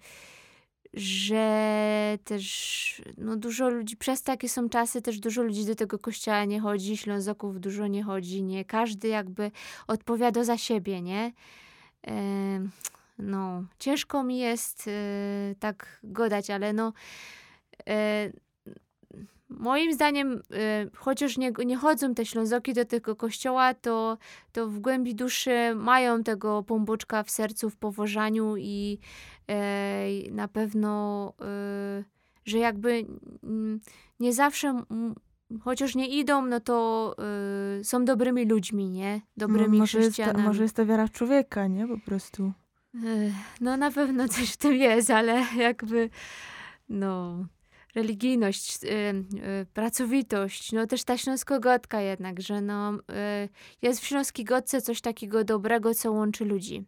że też no dużo ludzi, przez takie są czasy, też dużo ludzi do tego kościoła nie chodzi, Ślązoków dużo nie chodzi, nie? Każdy jakby odpowiada za siebie, nie? Em, no, ciężko mi jest y, tak godać, ale no e, moim zdaniem, y, chociaż nie, nie chodzą te Ślązoki do tego kościoła, to, to w głębi duszy mają tego pomboczka w sercu, w powożaniu i na pewno, y, że jakby mm, nie zawsze, chociaż nie idą, no to y, są dobrymi ludźmi, nie? Dobrymi może, jest ta, chrześcijanami. może jest to wiara człowieka, nie? Po prostu. No na pewno coś w tym jest, ale jakby no religijność, y, y, pracowitość, no też ta śląsko-gotka jednak, że no y, jest w śląskiej coś takiego dobrego, co łączy ludzi.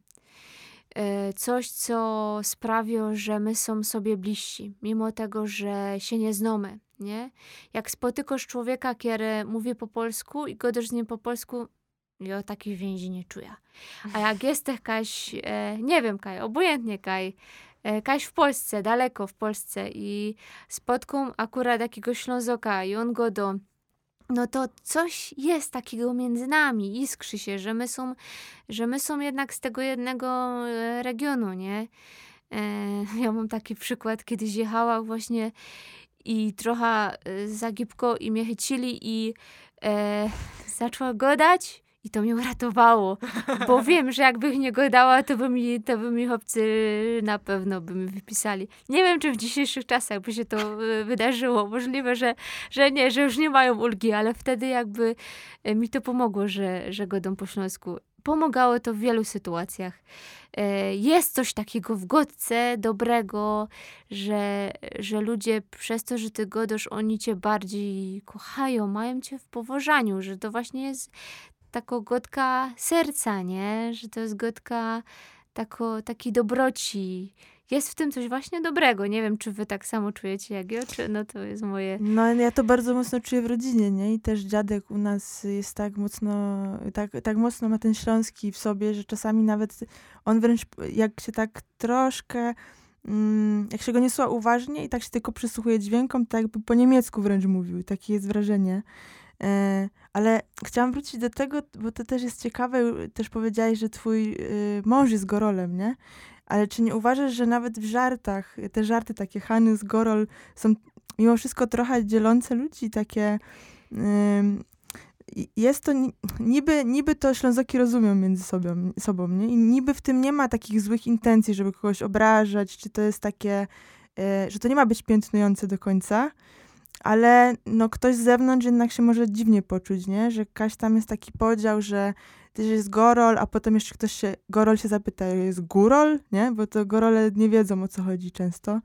Coś, co sprawia, że my są sobie bliżsi, mimo tego, że się nie znamy, nie? Jak spotykasz człowieka, który mówi po polsku i godasz z nim po polsku, ja takiej więzi nie czuję. A jak jest jakaś, nie wiem, kaj, obojętnie kaj, kaś w Polsce, daleko w Polsce i spotkam akurat jakiegoś Ślązoka i on go do, no to coś jest takiego między nami, iskrzy się, że my są, że my są jednak z tego jednego e, regionu, nie? E, (laughs) ja mam taki przykład, kiedyś jechała właśnie i trochę e, za gibko i mnie chycili i e, (laughs) zaczęła godać i to mnie uratowało, bo (laughs) wiem, że jakbym nie godała, to by mi, to by mi chłopcy na pewno by mi wypisali. Nie wiem, czy w dzisiejszych czasach by się to e, wydarzyło. Możliwe, że, że nie, że już nie mają ulgi, ale wtedy jakby e, mi to pomogło, że, że godą po śląsku. Pomagało to w wielu sytuacjach. E, Jest coś takiego w godce dobrego, że, że ludzie przez to, że ty godasz, oni cię bardziej kochają, mają cię w powożaniu, że to właśnie jest taka gotka serca, nie? Że to jest gotka tako, takiej dobroci. Jest w tym coś właśnie dobrego. Nie wiem, czy wy tak samo czujecie jak ja, czy no to jest moje... No ja to bardzo mocno czuję w rodzinie, nie? I też dziadek u nas jest tak mocno, tak, tak mocno ma ten śląski w sobie, że czasami nawet on wręcz, jak się tak troszkę, mm, jak się go nie słucha uważnie i tak się tylko przysłuchuje dźwiękom, to jakby po niemiecku wręcz mówił. Takie jest wrażenie. E, ale chciałam wrócić do tego, bo to też jest ciekawe, też powiedziałeś, że twój y, mąż jest Gorolem, nie? Ale czy nie uważasz, że nawet w żartach, te żarty takie Hanys, Gorol są mimo wszystko trochę dzielące ludzi, takie... jest to niby, niby to Ślązoki rozumią między sobą, sobą, nie? I niby w tym nie ma takich złych intencji, żeby kogoś obrażać, czy to jest takie, y, że to nie ma być piętnujące do końca, ale no ktoś z zewnątrz jednak się może dziwnie poczuć, nie? Że kaś tam jest taki podział, że też jest Gorol, a potem jeszcze ktoś się, Gorol się zapyta, jest Górol, nie? Bo to Gorole nie wiedzą o co chodzi często.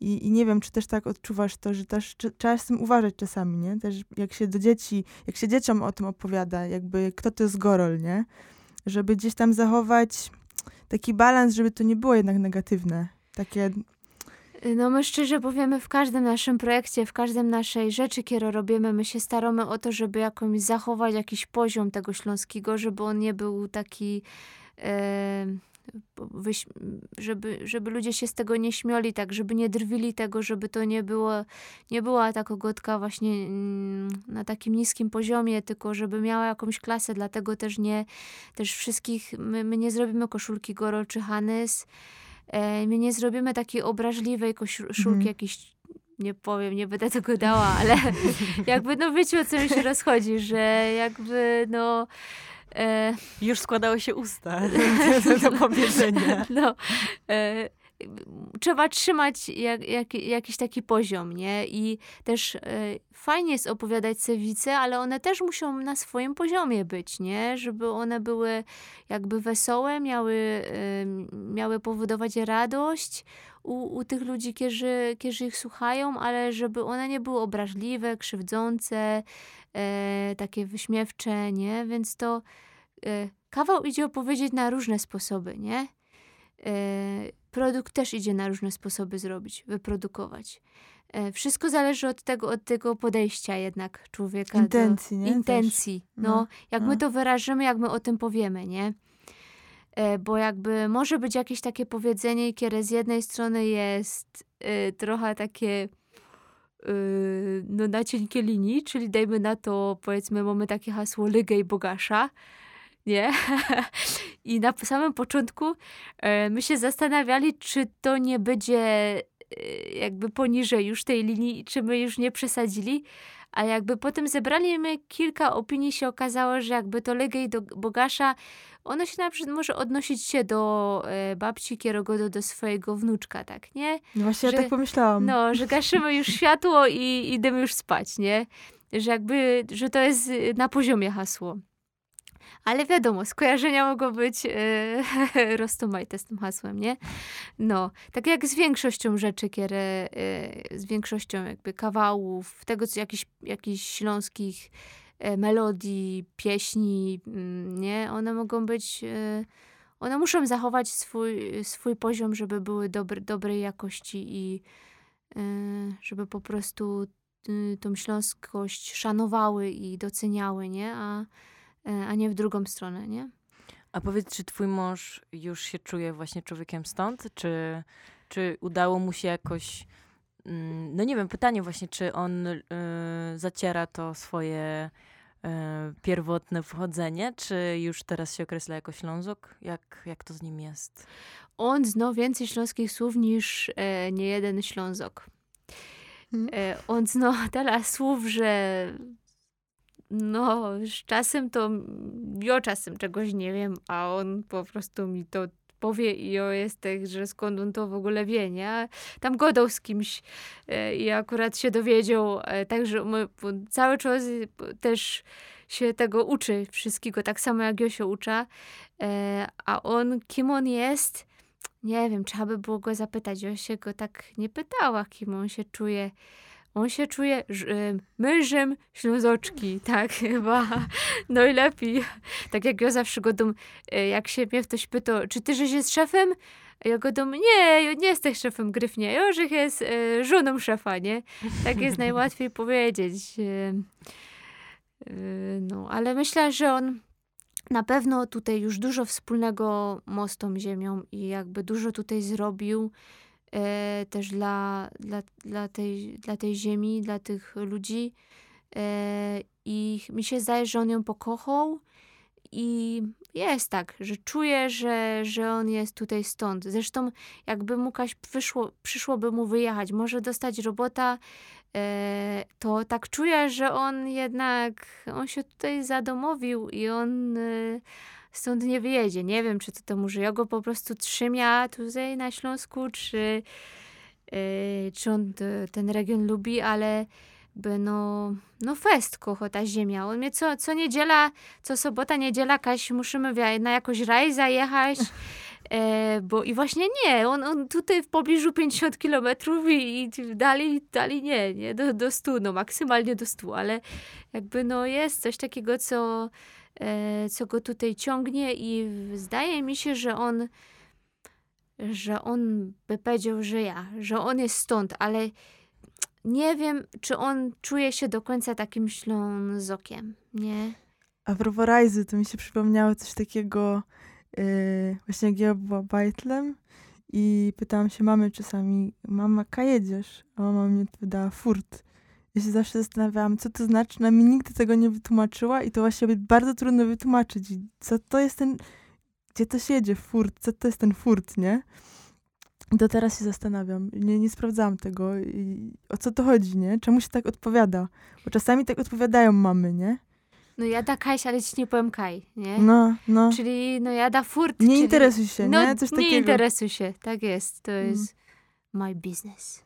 I, I nie wiem, czy też tak odczuwasz to, że też trzeba z tym uważać czasami, nie? Też jak się do dzieci, jak się dzieciom o tym opowiada, jakby kto to jest Gorol, nie? Żeby gdzieś tam zachować taki balans, żeby to nie było jednak negatywne. Takie no my szczerze powiemy, w każdym naszym projekcie, w każdym naszej rzeczy, które robimy, my się staramy o to, żeby jakąś zachować jakiś poziom tego śląskiego, żeby on nie był taki... E, żeby, żeby ludzie się z tego nie śmiali, tak, żeby nie drwili tego, żeby to nie było, nie była ta kogotka właśnie mm, na takim niskim poziomie, tylko żeby miała jakąś klasę, dlatego też nie, też wszystkich, my, my nie zrobimy koszulki Gorol czy Hanys, my nie zrobimy takiej obraźliwej koszulki mhm. jakiejś nie powiem, nie będę tego dała, ale (laughs) jakby, no wiecie o co mi się rozchodzi, że jakby, no... E, Już składały się usta (laughs) do powiedzenia. No, e, trzeba trzymać jak, jak, jakiś taki poziom, nie? I też e, fajnie jest opowiadać sewice, ale one też muszą na swoim poziomie być, nie? Żeby one były jakby wesołe, miały, e, miały powodować radość u, u tych ludzi, którzy, którzy ich słuchają, ale żeby one nie były obraźliwe, krzywdzące, e, takie wyśmiewcze, nie? Więc to e, kawał idzie opowiedzieć na różne sposoby, nie? Produkt też idzie na różne sposoby zrobić, wyprodukować. E, wszystko zależy od tego, od tego podejścia jednak człowieka. Intencji, do, nie? Intencji. No, no, jak no. my to wyrażymy, jak my o tym powiemy, nie? E, bo jakby może być jakieś takie powiedzenie, które z jednej strony jest y, trochę takie y, no na cienkiej linii, czyli dajmy na to, powiedzmy, mamy takie hasło Lygej Bogasza, nie? (laughs) I na samym początku e, my się zastanawiali, czy to nie będzie e, jakby poniżej już tej linii, czy my już nie przesadzili. A jakby potem zebraliśmy kilka opinii, się okazało, że jakby to Legej do Bogasza, ono się na przykład może odnosić się do e, babci Kierogodo, do swojego wnuczka, tak, nie? No właśnie że, ja tak pomyślałam. No, że gaszymy już światło i idziemy już spać, nie? Że jakby, że to jest na poziomie hasło. Ale wiadomo, skojarzenia mogą być e, (laughs) roztumajte z tym hasłem, nie? No, tak jak z większością rzeczy, które, e, z większością jakby kawałów, tego co jakiś, jakichś śląskich e, melodii, pieśni, mm, nie? One mogą być, one muszą zachować swój, swój poziom, żeby były dobrej jakości i żeby po prostu y, tą śląskość szanowały i doceniały, nie? A a nie w drugą stronę, nie? A powiedz, czy twój mąż już się czuje właśnie człowiekiem stąd? Czy, czy udało mu się jakoś, mm, no nie wiem, pytanie właśnie, czy on y, zaciera to swoje y, pierwotne pochodzenie, czy już teraz się określa jako Ślązok? Jak, jak to z nim jest? On zna więcej śląskich słów niż e, nie jeden Ślązok. Hmm. E, on zna (laughs) tyle słów, że no, z czasem to ja czasem czegoś nie wiem, a on po prostu mi to powie i ja jestem, że skąd on to w ogóle wie, nie? Tam godał z kimś e, i akurat się dowiedział, e, także cały czas też się tego uczy wszystkiego, tak samo jak ja się uczę, e, a on, kim on jest, nie wiem, trzeba by było go zapytać, ja się go tak nie pytała, kim on się czuje, on się czuje y, mężem Ślązoczki, (laughs) tak chyba najlepiej. Tak jak ja zawsze go dum, y, jak się mnie ktoś pyta, czy ty żeś jest szefem? Ja go dum, nie, ja nie jesteś szefem Gryfnie, ja że jest y, żoną szefa, nie? Tak jest (laughs) najłatwiej powiedzieć. No, ale myślę, że on na pewno tutaj już dużo wspólnego z tą ziemią i jakby dużo tutaj zrobił e, też dla, dla, dla, tej, dla tej ziemi, dla tych ludzi. e, i mi się zdaje, że on ją pokochał i jest tak, że czuję, że, że on jest tutaj stąd. Zresztą jakby mu kaś przyszłoby mu wyjechać, może dostać robota, e, to tak czuję, że on jednak, on się tutaj zadomowił i on e, stąd nie wyjedzie. Nie wiem, czy to to może ja go po prostu trzymia tutaj na Śląsku, czy, e, czy on ten region lubi, ale by no, no fest kocha ta ziemia. On mnie co, co niedziela, co sobota, niedziela, kaś musimy na jakoś raj zajechać. E, bo i właśnie nie, on, on tutaj w pobliżu 50 kilometrów i, i dalej, dalej nie, nie, do, do 100, no maksymalnie do 100, ale jakby no jest coś takiego, co, e, co go tutaj ciągnie i zdaje mi się, że on że on by powiedział, że ja, że on jest stąd, ale nie wiem, czy on czuje się do końca takim ślązokiem, nie? A propos Rajzy, to mi się przypomniało coś takiego, yy, właśnie jak ja była bajtlem i pytałam się mamy czasami, mama, ka jedziesz? A mama mi odpowiadała, furt. Ja się zawsze zastanawiałam, co to znaczy, ona mi nigdy tego nie wytłumaczyła i to właśnie bardzo trudno wytłumaczyć. Co to jest ten, gdzie to się jedzie, furt, co to jest ten furt, nie? Do teraz się zastanawiam. Nie, nie sprawdzałam tego. I o co to chodzi, nie? Czemu się tak odpowiada? Bo czasami tak odpowiadają mamy, nie? No ja da Kajś, ale ci nie powiem Kaj, nie? No, no. Czyli no ja da furt. Nie czyli... interesuj się, no, nie? Coś nie takiego. interesuj się, tak jest. To Mm. jest my business.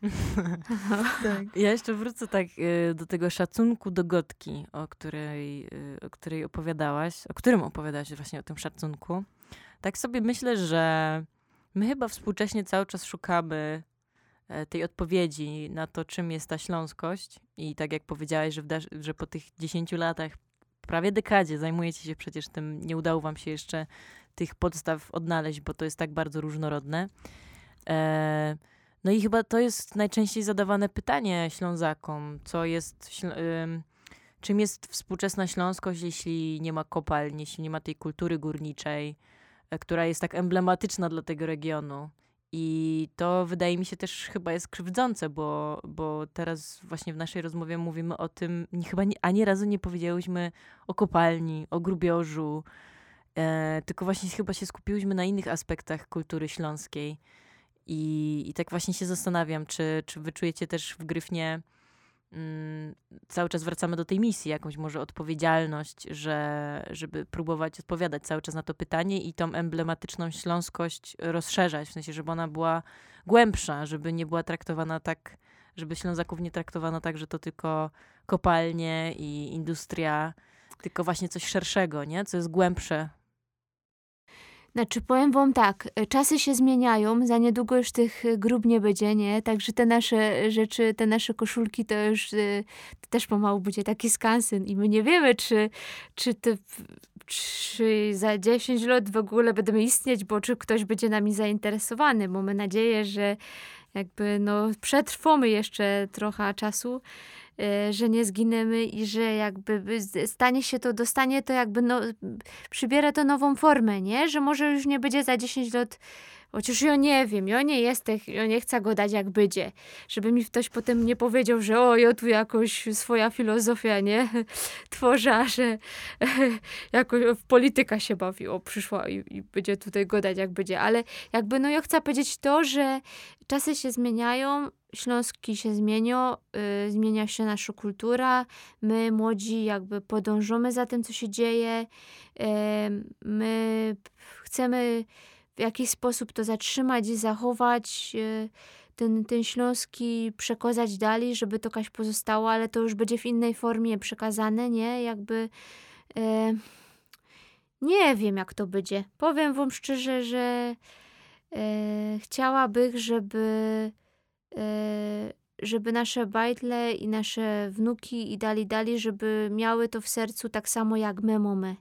(laughs) tak. Ja jeszcze wrócę tak y, do tego szacunku do Gotki, o której, y, o której opowiadałaś, o którym opowiadałaś właśnie o tym szacunku. Tak sobie myślę, że my chyba współcześnie cały czas szukamy e, tej odpowiedzi na to, czym jest ta śląskość. I tak jak powiedziałaś, że, że po tych 10 latach, prawie dekadzie zajmujecie się przecież tym, nie udało wam się jeszcze tych podstaw odnaleźć, bo to jest tak bardzo różnorodne. E, no i chyba to jest najczęściej zadawane pytanie Ślązakom, co jest, śl- ym, czym jest współczesna śląskość, jeśli nie ma kopalń, jeśli nie ma tej kultury górniczej, e, która jest tak emblematyczna dla tego regionu. I to wydaje mi się też chyba jest krzywdzące, bo, bo teraz właśnie w naszej rozmowie mówimy o tym, nie, chyba nie, ani razu nie powiedziałyśmy o kopalni, o grubiożu, e, tylko właśnie chyba się skupiłyśmy na innych aspektach kultury śląskiej. I, I tak właśnie się zastanawiam, czy, czy wy czujecie też w Gryfnie cały czas wracamy do tej misji, jakąś może odpowiedzialność, że, żeby próbować odpowiadać cały czas na to pytanie i tą emblematyczną śląskość rozszerzać, w sensie, żeby ona była głębsza, żeby nie była traktowana tak, żeby Ślązaków nie traktowano tak, że to tylko kopalnie i industria, tylko właśnie coś szerszego, nie? Co jest głębsze Znaczy, powiem wam tak, e, czasy się zmieniają, za niedługo już tych e, grób nie będzie, nie? Także te nasze rzeczy, te nasze koszulki, to już e, to też pomału będzie taki skansen i my nie wiemy, czy, czy, te, czy za 10 lat w ogóle będziemy istnieć, bo czy ktoś będzie nami zainteresowany. Mamy nadzieję, że jakby no przetrwamy jeszcze trochę czasu, e, że nie zginiemy i że jakby by z- stanie się to, dostanie to jakby no, przybiera to nową formę, nie? Że może już nie będzie za 10 lat, chociaż ja nie wiem, ja nie jestem, ja nie chcę go dać jak będzie, żeby mi ktoś potem nie powiedział, że o, ja tu jakoś swoja filozofia, nie? (laughs) Tworzę, że (laughs) jakoś w polityka się bawi, o, przyszła i, i będzie tutaj go dać jak będzie, ale jakby no ja chcę powiedzieć to, że czasy się zmieniają, Śląski się zmienią, y, zmienia się nasza kultura, my młodzi jakby podążamy za tym, co się dzieje, y, my chcemy w jakiś sposób to zatrzymać i zachować, y, ten, ten śląski przekazać dalej, żeby to jakaś pozostało, ale to już będzie w innej formie przekazane, nie? Jakby y, nie wiem, jak to będzie. Powiem wam szczerze, że e, chciałabym, żeby, e, żeby nasze bajtle i nasze wnuki i dali dali, żeby miały to w sercu tak samo jak my mamy.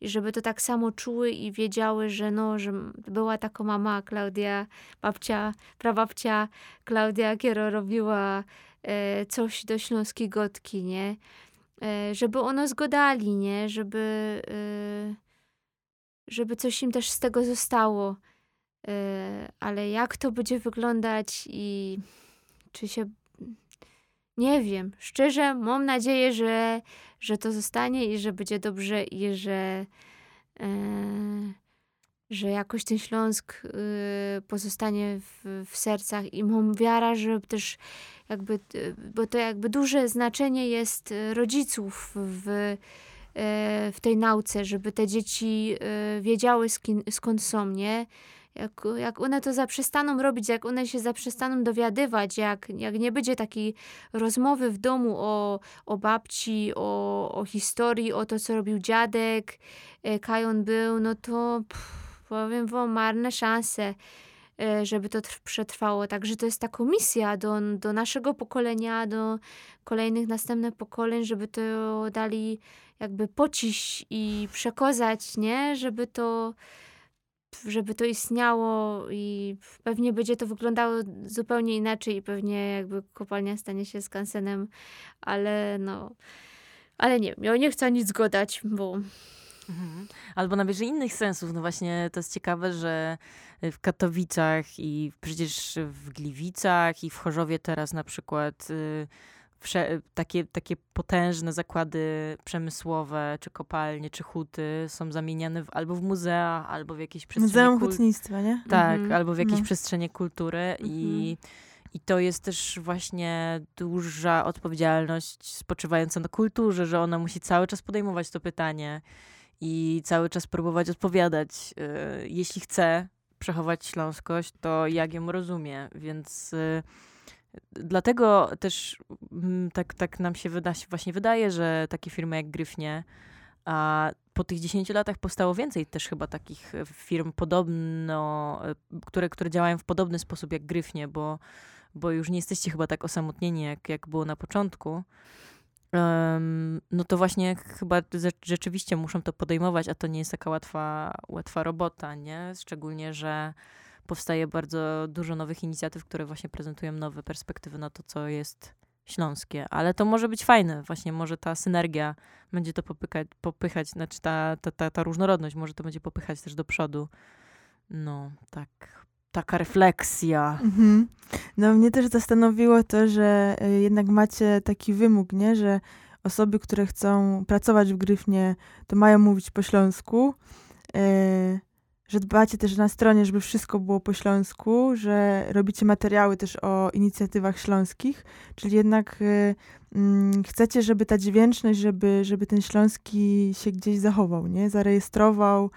I żeby to tak samo czuły i wiedziały, że no, że była taka mama Klaudia, babcia, prababcia Klaudia, która robiła e, coś do śląskiej gotki, nie? E, żeby ono zgodali, nie? Żeby, e, żeby coś im też z tego zostało. E, ale jak to będzie wyglądać i czy się. Nie wiem, szczerze mam nadzieję, że, że to zostanie i że będzie dobrze i że, e, że jakoś ten Śląsk y, pozostanie w, w sercach i mam wiara, że też jakby, y, bo to jakby duże znaczenie jest y, rodziców w, y, w tej nauce, żeby te dzieci wiedziały skin, skąd są, nie? Jak, jak one to zaprzestaną robić, jak one się zaprzestaną dowiadywać, jak, jak nie będzie takiej rozmowy w domu o, o babci, o, o historii, o to, co robił dziadek, e, Kajon był, no to pff, powiem wam, marne szanse, e, żeby to trw- przetrwało. Także to jest taka misja do, do naszego pokolenia, do kolejnych następnych pokoleń, żeby to dali jakby pociś i przekazać, nie? Żeby to żeby to istniało i pewnie będzie to wyglądało zupełnie inaczej i pewnie jakby kopalnia stanie się skansenem, ale no, ale nie ja nie chcę nic godać, bo Mhm. Albo nabierze innych sensów. No właśnie to jest ciekawe, że w Katowicach i przecież w Gliwicach i w Chorzowie teraz na przykład y, wsze- takie, takie potężne zakłady przemysłowe, czy kopalnie, czy huty są zamieniane w, albo w muzea, albo w jakieś przestrzenie Muzeum kul- Hutnictwa, nie? Tak, Mhm. albo w jakieś No. przestrzenie kultury i, i to jest też właśnie duża odpowiedzialność spoczywająca na kulturze, że ona musi cały czas podejmować to pytanie i cały czas próbować odpowiadać. y, Jeśli chce przechować śląskość, to jak ją rozumie, więc y, dlatego też mm, tak, tak nam się wyda, właśnie wydaje, że takie firmy jak Gryfnie a po tych 10 latach powstało więcej też chyba takich e, firm podobno, e, które, które działają w podobny sposób jak Gryfnie, bo, bo już nie jesteście chyba tak osamotnieni, jak, jak było na początku. Em, no to właśnie chyba ze- rzeczywiście muszą to podejmować, a to nie jest taka łatwa, łatwa robota, nie? Szczególnie, że powstaje bardzo dużo nowych inicjatyw, które właśnie prezentują nowe perspektywy na to, co jest śląskie. Ale to może być fajne, właśnie może ta synergia będzie to popykać, popychać, znaczy ta, ta, ta, ta różnorodność może to będzie popychać też do przodu. No, tak. Taka refleksja. Mhm. No mnie też zastanowiło to, że y, jednak macie taki wymóg, nie? Że osoby, które chcą pracować w Gryfnie, to mają mówić po śląsku. y, że dbacie też na stronie, żeby wszystko było po śląsku, że robicie materiały też o inicjatywach śląskich, czyli jednak y, mm, chcecie, żeby ta dźwięczność, żeby, żeby ten śląski się gdzieś zachował, nie? Zarejestrował,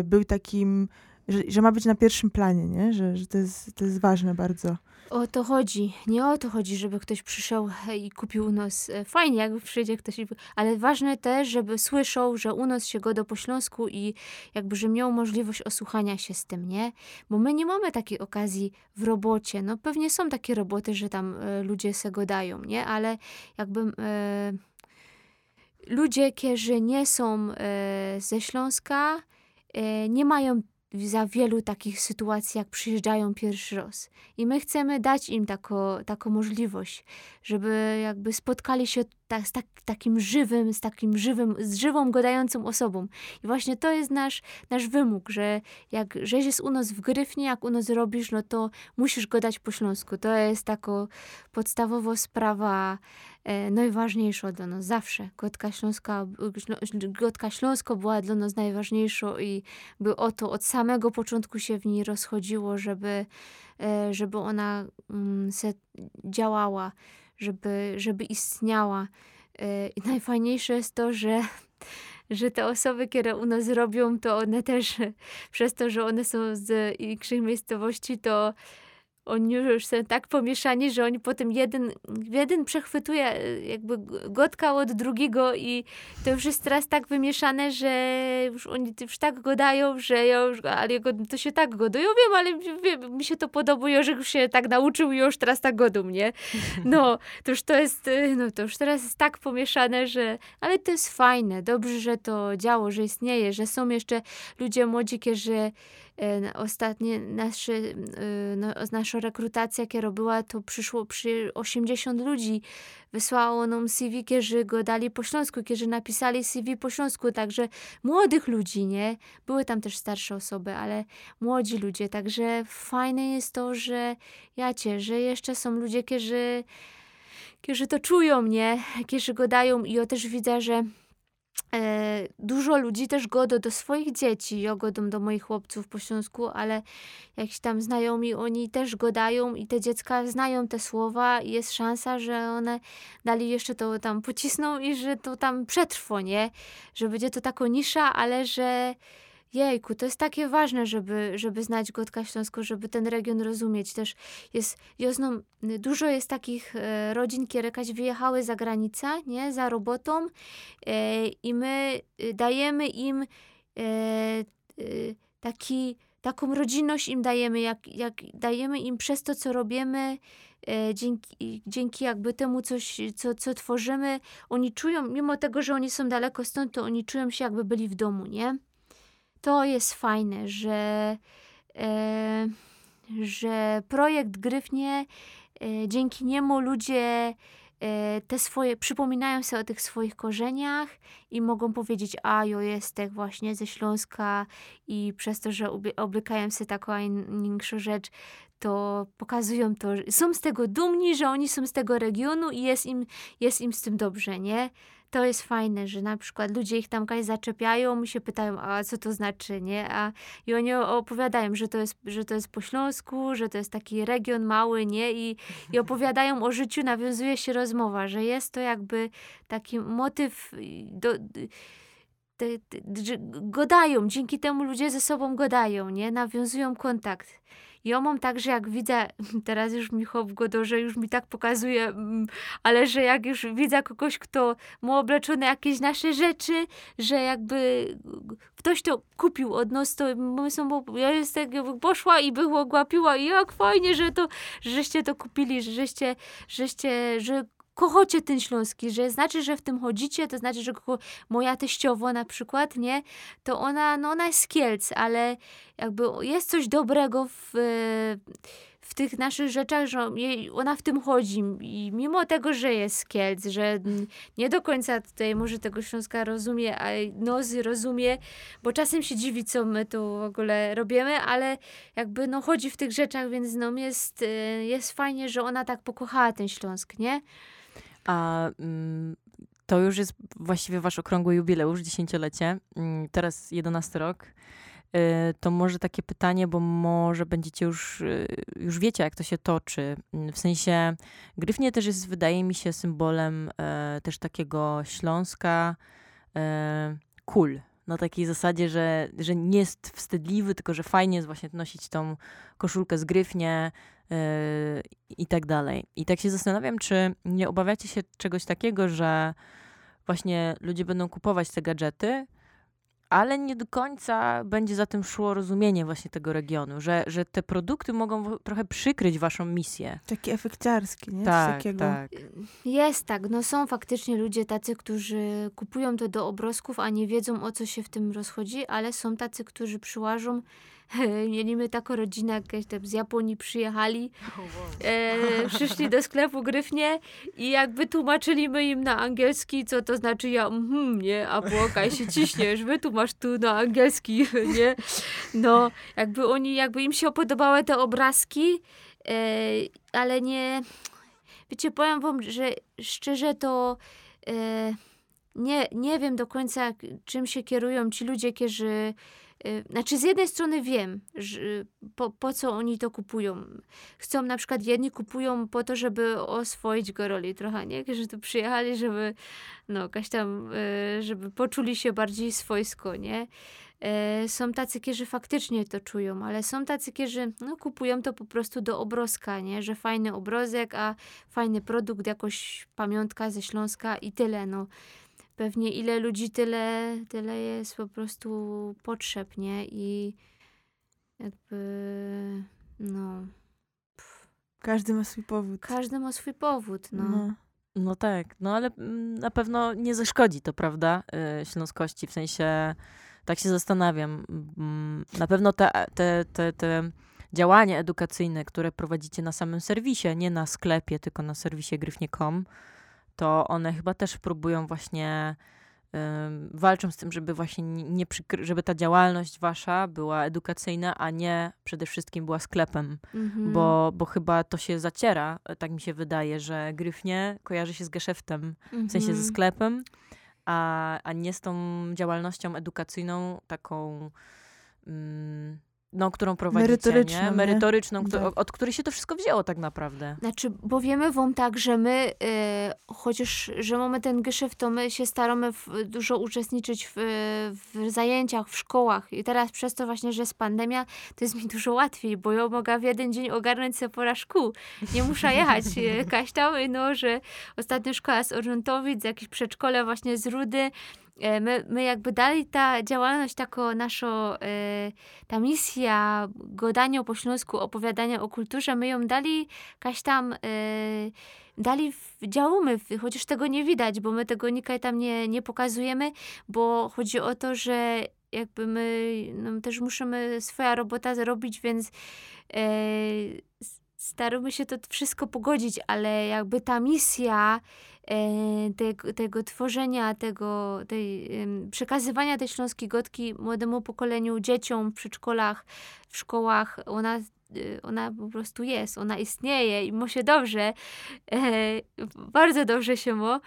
y, był takim że, że ma być na pierwszym planie, nie? Że, że to, jest, to jest ważne bardzo. O to chodzi. Nie o to chodzi, żeby ktoś przyszedł i kupił u nas. E, Fajnie, jakby przyjdzie ktoś, ale ważne też, żeby słyszał, że u nas się goda po śląsku i jakby, że miał możliwość osłuchania się z tym, nie? Bo my nie mamy takiej okazji w robocie. No pewnie są takie roboty, że tam e, ludzie se godają, nie? Ale jakby... E, ludzie, którzy nie są e, ze Śląska, e, nie mają za wielu takich sytuacji, jak przyjeżdżają pierwszy raz. I my chcemy dać im tako, taką możliwość, żeby jakby spotkali się ta, z tak, takim żywym, z takim żywym, z żywą, gadającą osobą. I właśnie to jest nasz, nasz wymóg, że jak żeś jest u nas w Gryfnie, jak u nas robisz, no to musisz gadać po śląsku. To jest taka podstawowa sprawa, e, najważniejsza dla nas zawsze. Gotka Śląska, Ślą- Gotka Śląsko była dla nas najważniejsza i by o to od samego początku się w niej rozchodziło, żeby, e, żeby ona mm, se działała, żeby, żeby istniała. E, I najfajniejsze jest to, że, że te osoby, które u nas robią, to one też przez to, że one są z większych miejscowości, to oni już są tak pomieszani, że oni potem jeden, jeden przechwytuje e, jakby gotka od drugiego i to już jest teraz tak wymieszane, że już oni już tak godają, że ja już, ale ja go, to się tak godują, wiem, ale wiem, mi się to podoba, że już się tak nauczył i już teraz tak godą, nie? No, to już to jest, y, no to już teraz jest tak pomieszane, że, ale to jest fajne, dobrze, że to działo, że istnieje, że są jeszcze ludzie młodzi, e, na- ostatnie nasze, y, no, nasza rekrutacja, która była, to przyszło przy 80 ludzi, wysłało nam CV, którzy go dali po śląsku, którzy napisali CV po śląsku, także młodych ludzi, nie? Były tam też starsze osoby, ale młodzi ludzie, także fajne jest to, że jacie, że jeszcze są ludzie, którzy kiedy to czują, nie? Kiedy go dają i ja też widzę, że e, dużo ludzi też godo do swoich dzieci. Ja godą do moich chłopców po Śląsku, ale jakiś tam znajomi, oni też godają i te dziecka znają te słowa i jest szansa, że one dali jeszcze to tam pocisną i że to tam przetrwo, nie? Że będzie to taka nisza, ale że Jejku, to jest takie ważne, żeby, żeby znać Gotka Śląską, żeby ten region rozumieć. Też jest, wiosną dużo jest takich e, rodzin, które jakaś wyjechały za granicę, nie, za robotą e, i my dajemy im e, taki, taką rodzinność im dajemy, jak, jak dajemy im przez to, co robimy, dzięki, dzięki jakby temu, coś, co, co tworzymy, oni czują, mimo tego, że oni są daleko stąd, to oni czują się jakby byli w domu, nie? To jest fajne, że, e, że projekt Gryfnie, e, dzięki niemu ludzie e, te swoje, przypominają sobie o tych swoich korzeniach i mogą powiedzieć, a jo właśnie ze Śląska i przez to, że oblykają się taką większą rzecz, to pokazują to, są z tego dumni, że oni są z tego regionu i jest im, jest im z tym dobrze, nie? To jest fajne, że na przykład ludzie ich tam kiedyś zaczepiają i się pytają, a co to znaczy, nie? A, I oni opowiadają, że to, jest, że to jest po Śląsku, że to jest taki region mały, nie? I, i (laughs) opowiadają o życiu, nawiązuje się rozmowa, że jest to jakby taki motyw do, te, te, że godają, dzięki temu ludzie ze sobą godają, nie? Nawiązują kontakt. Ja mam tak, że jak widzę, (laughs) teraz już mi chłop że już mi tak pokazuje, mm, ale że jak już widzę kogoś, kto ma obleczone jakieś nasze rzeczy, że jakby ktoś to kupił od nas, to są, ja jestem, poszła i było głapiła i jak fajnie, że to, żeście to kupili, żeście, żeście, że kochocie ten śląski, że znaczy, że w tym chodzicie, to znaczy, że moja teściowo na przykład, nie, to ona, no ona jest z Kielc, ale jakby jest coś dobrego w, w tych naszych rzeczach, że ona w tym chodzi i mimo tego, że jest z Kielc, że nie do końca tutaj może tego Śląska rozumie, a nozy rozumie, bo czasem się dziwi, co my tu w ogóle robimy, ale jakby no chodzi w tych rzeczach, więc no jest, jest fajnie, że ona tak pokochała ten Śląsk, nie? A mm, to już jest właściwie wasz okrągły jubileusz, dziesięciolecie. Mm, teraz 11 rok. Y, to może takie pytanie, bo może będziecie już, y, już wiecie, jak to się toczy. Mm, w sensie, Gryfnie też jest, wydaje mi się, symbolem e, też takiego Śląska e, kul. Na takiej zasadzie, że, że nie jest wstydliwy, tylko że fajnie jest właśnie nosić tą koszulkę z Gryfnie, i tak dalej. I tak się zastanawiam, czy nie obawiacie się czegoś takiego, że właśnie ludzie będą kupować te gadżety, ale nie do końca będzie za tym szło rozumienie właśnie tego regionu, że, że te produkty mogą trochę przykryć waszą misję. Taki efekciarski, nie? Tak, takiego... tak. Jest tak, no są faktycznie ludzie tacy, którzy kupują to do obrazków, a nie wiedzą o co się w tym rozchodzi, ale są tacy, którzy przyłażą (laughs) Mieliśmy taką rodzinę, jakieś tam z Japonii przyjechali, e, przyszli do sklepu Gryfnie i jakby tłumaczyliśmy im na angielski, co to znaczy ja, mhm, nie, a płokaj się ciśniesz, wytłumacz tu na angielski, (laughs) nie. No, jakby oni, jakby im się podobały te obrazki, e, ale nie, wiecie, powiem wam, że szczerze to e, nie, nie wiem do końca, czym się kierują ci ludzie, którzy znaczy, z jednej strony wiem, że po, po co oni to kupują. Chcą na przykład, jedni kupują po to, żeby oswoić go roli trochę, nie? Że tu przyjechali, żeby, no, jakaś tam, y, żeby poczuli się bardziej swojsko, nie? Y, są tacy, którzy faktycznie to czują, ale są tacy, którzy no, kupują to po prostu do obrazka, nie? Że fajny obrazek, a fajny produkt, jakoś pamiątka ze Śląska i tyle, no pewnie ile ludzi, tyle, tyle jest po prostu potrzeb, nie? I jakby, no... Każdy ma swój powód. Każdy ma swój powód, no. no. No tak, no ale mm, na pewno nie zaszkodzi to, prawda, yy, śląskości, w sensie tak się zastanawiam. Mm, na pewno te, te, te, te działania edukacyjne, które prowadzicie na samym serwisie, nie na sklepie, tylko na serwisie gryfnie.com, to one chyba też próbują właśnie walczą z tym, żeby właśnie nie przykry- żeby ta działalność wasza była edukacyjna, a nie przede wszystkim była sklepem. Mhm. Bo, bo chyba to się zaciera, e, tak mi się wydaje, że Gryfnie kojarzy się z geszeftem, w sensie ze Mhm. sklepem, a, a nie z tą działalnością edukacyjną, taką, mm, no, którą prowadzicie, Merytoryczną, nie? nie? Merytoryczną, któ- Tak. od, od której się to wszystko wzięło tak naprawdę. Znaczy, bo wiemy wam tak, że my, e, chociaż, że mamy ten geszef, to my się staramy w, dużo uczestniczyć w, w zajęciach, w szkołach. I teraz przez to właśnie, że jest pandemia, to jest mi dużo łatwiej, bo ja mogę w jeden dzień ogarnąć sobie pora szkół. Nie muszę jechać e, kaś tam, no, że ostatnio szkoła z Orzątowic, jakieś przedszkole właśnie z Rudy. E, My, my jakby dali ta działalność taką naszą, e, ta misja gadania po śląsku, opowiadania o kulturze, my ją dali kaś tam, e, dali, działamy, chociaż tego nie widać, bo my tego nikaj tam nie, nie pokazujemy, bo chodzi o to, że jakby my no, też musimy swoja robota zrobić, więc e, staramy się to wszystko pogodzić, ale jakby ta misja e, tego, tego tworzenia, tego, tej, przekazywania tej śląskiej gotki młodemu pokoleniu, dzieciom w przedszkolach, w szkołach, ona, y, ona po prostu jest, ona istnieje i mu się dobrze, e, bardzo dobrze się mu,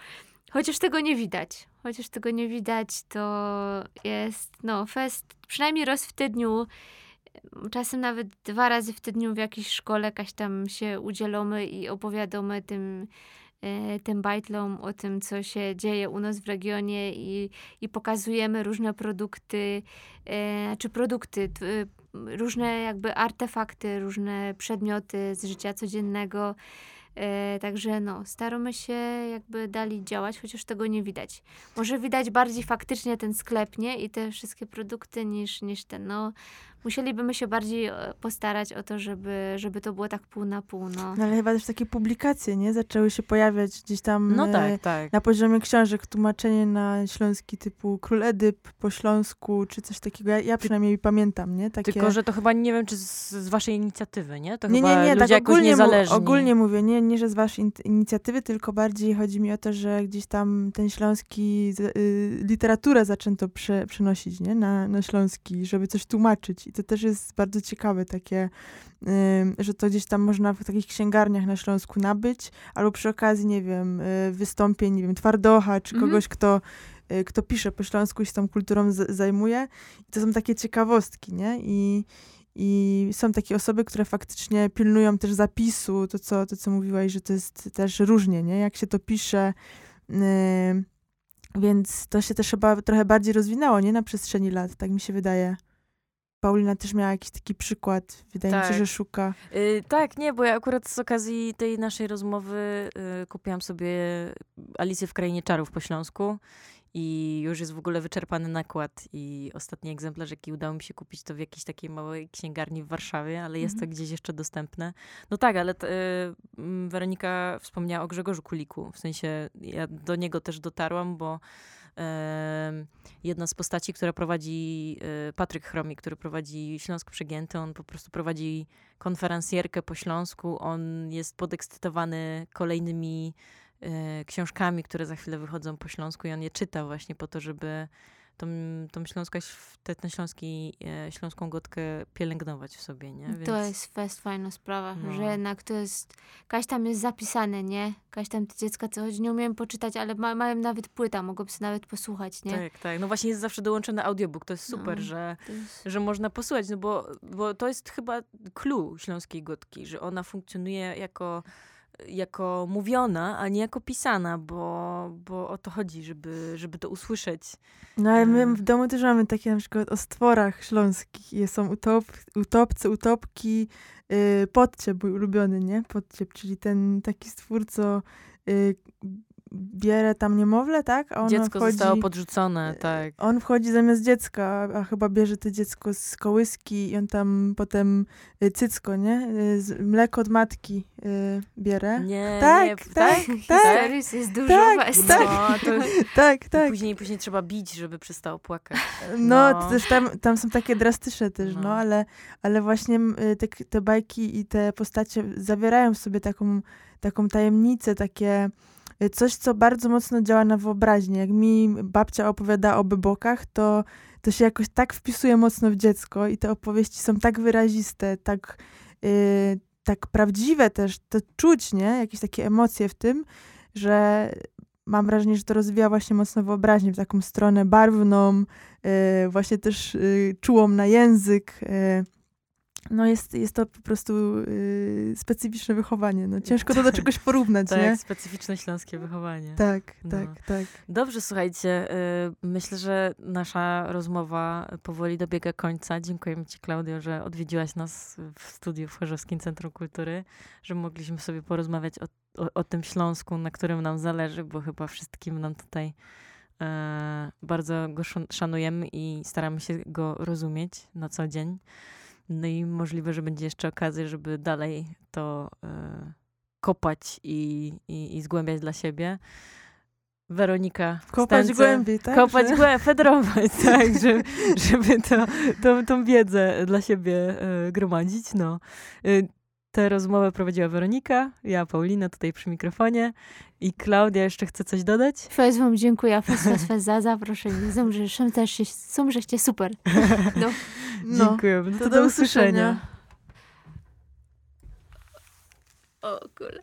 chociaż tego nie widać. Chociaż tego nie widać, to jest, no, fest przynajmniej raz w tygodniu, czasem nawet dwa razy w tygodniu w jakiejś szkole jakaś tam się udzielamy i opowiadamy tym, e, tym bajtlom o tym, co się dzieje u nas w regionie i, i pokazujemy różne produkty, e, czy produkty, y, różne jakby artefakty, różne przedmioty z życia codziennego. E, także no, staramy się jakby dali działać, chociaż tego nie widać. Może widać bardziej faktycznie ten sklep, nie? I te wszystkie produkty niż, niż ten, no. Musielibyśmy się bardziej e, postarać o to, żeby, żeby to było tak pół na pół, no. No ale chyba też takie publikacje, nie? Zaczęły się pojawiać gdzieś tam No e, tak, tak. na poziomie książek, tłumaczenie na śląski typu Król Edyp po śląsku, czy coś takiego. Ja, ja przynajmniej pamiętam, nie? Takie... Tylko, że to chyba nie wiem, czy z, z waszej inicjatywy, nie? To nie, chyba nie, nie, ludzie tak jakoś ogólnie, mu, ogólnie mówię, nie, nie, że z waszej in- inicjatywy, tylko bardziej chodzi mi o to, że gdzieś tam ten śląski, y, literaturę zaczęto prze, przenosić, nie, na, na śląski, żeby coś tłumaczyć i to też jest bardzo ciekawe takie, że to gdzieś tam można w takich księgarniach na Śląsku nabyć, albo przy okazji, nie wiem, y, wystąpień, nie wiem, Twardocha, czy Mhm. kogoś, kto y, kto pisze po śląsku i się tą kulturą zajmuje. I to są takie ciekawostki, nie? I, i są takie osoby, które faktycznie pilnują też zapisu, to co, to co mówiłaś, że to jest też różnie, nie? Jak się to pisze. Yy, więc to się też chyba trochę bardziej rozwinęło, nie? Na przestrzeni lat, tak mi się wydaje. Paulina też miała jakiś taki przykład. Wydaje mi Tak. się, że szuka. Y, tak, nie, bo ja akurat z okazji tej naszej rozmowy y, kupiłam sobie Alicję w Krainie Czarów po śląsku i już jest w ogóle wyczerpany nakład i ostatni egzemplarz, jaki udało mi się kupić, to w jakiejś takiej małej księgarni w Warszawie, ale jest to Mhm. gdzieś jeszcze dostępne. No tak, ale t, y, mm, Weronika wspomniała o Grzegorzu Kuliku, w sensie ja do niego też dotarłam, bo jedna z postaci, która prowadzi, y, Patryk Chromik, który prowadzi Śląsk Przegięty, on po prostu prowadzi konferencjerkę po Śląsku. On jest podekscytowany kolejnymi e, książkami, które za chwilę wychodzą po Śląsku i on je czyta właśnie po to, żeby tą, tą śląskość, te, ten śląski, e, śląską gotkę pielęgnować w sobie, nie? To jest fest fajna sprawa, No. że jednak to jest, kaś tam jest zapisane, nie? Kaś tam te dziecka, co choć nie umiem poczytać, ale ma, mają nawet płyta, mogą sobie nawet posłuchać, nie? Tak, tak. No właśnie jest zawsze dołączony audiobook. To jest super, No. że, jest... że można posłuchać, no bo, bo to jest chyba clue śląskiej gotki, że ona funkcjonuje jako, jako mówiona, a nie jako pisana, bo, bo o to chodzi, żeby, żeby to usłyszeć. No ale my w domu też mamy takie na przykład o stworach śląskich. Są utop, utopcy, utopki, yy, podciep mój ulubiony, nie? Podciep, czyli ten taki stwór, co yy, bierze tam niemowlę, tak? A ono Dziecko wchodzi, zostało podrzucone, tak. On wchodzi zamiast dziecka, a chyba bierze to dziecko z kołyski i on tam potem y, cycko, nie? Z, mleko od matki bierze. Nie, Tak, nie, tak, tak. Historii jest dużo tak, tak. No, to (laughs) Tak, I tak. później, później trzeba bić, żeby przestało płakać. No, No. też tam, tam są takie drastyczne też, no, No. ale, ale właśnie te, te bajki i te postacie zawierają w sobie taką, taką tajemnicę, takie coś, co bardzo mocno działa na wyobraźnię. Jak mi babcia opowiada o bybokach, to, to się jakoś tak wpisuje mocno w dziecko i te opowieści są tak wyraziste, tak, y, tak prawdziwe też, to czuć, nie? Jakieś takie emocje w tym, że mam wrażenie, że to rozwija właśnie mocno wyobraźnię w taką stronę barwną, y, właśnie też y, czułą na język. y. No jest, jest to po prostu y, specyficzne wychowanie. No, ciężko to do czegoś porównać, Tak, nie? specyficzne śląskie wychowanie. Tak, No. tak, tak. Dobrze, słuchajcie, y, myślę, że nasza rozmowa powoli dobiega końca. Dziękujemy Ci, Klaudio, że odwiedziłaś nas w studiu w Chorzowskim Centrum Kultury, że mogliśmy sobie porozmawiać o, o, o tym Śląsku, na którym nam zależy, bo chyba wszystkim nam tutaj e, bardzo go szan- szanujemy i staramy się go rozumieć na co dzień. No i możliwe, że będzie jeszcze okazja, żeby dalej to e, kopać i, i, i zgłębiać dla siebie. Weronika Kopać Stance- głębiej, tak? Kopać że- głębiej, fedrować, (laughs) tak, żeby, żeby to, tą, tą wiedzę dla siebie e, gromadzić. No. E, Tę rozmowę prowadziła Weronika, ja Paulina tutaj przy mikrofonie i Klaudia jeszcze chce coś dodać? Fez wam dziękuję fez, fez, fez za zaproszenie. Są też się, super. (laughs) No. No, Dziękujemy. No to do usłyszenia. O kurde.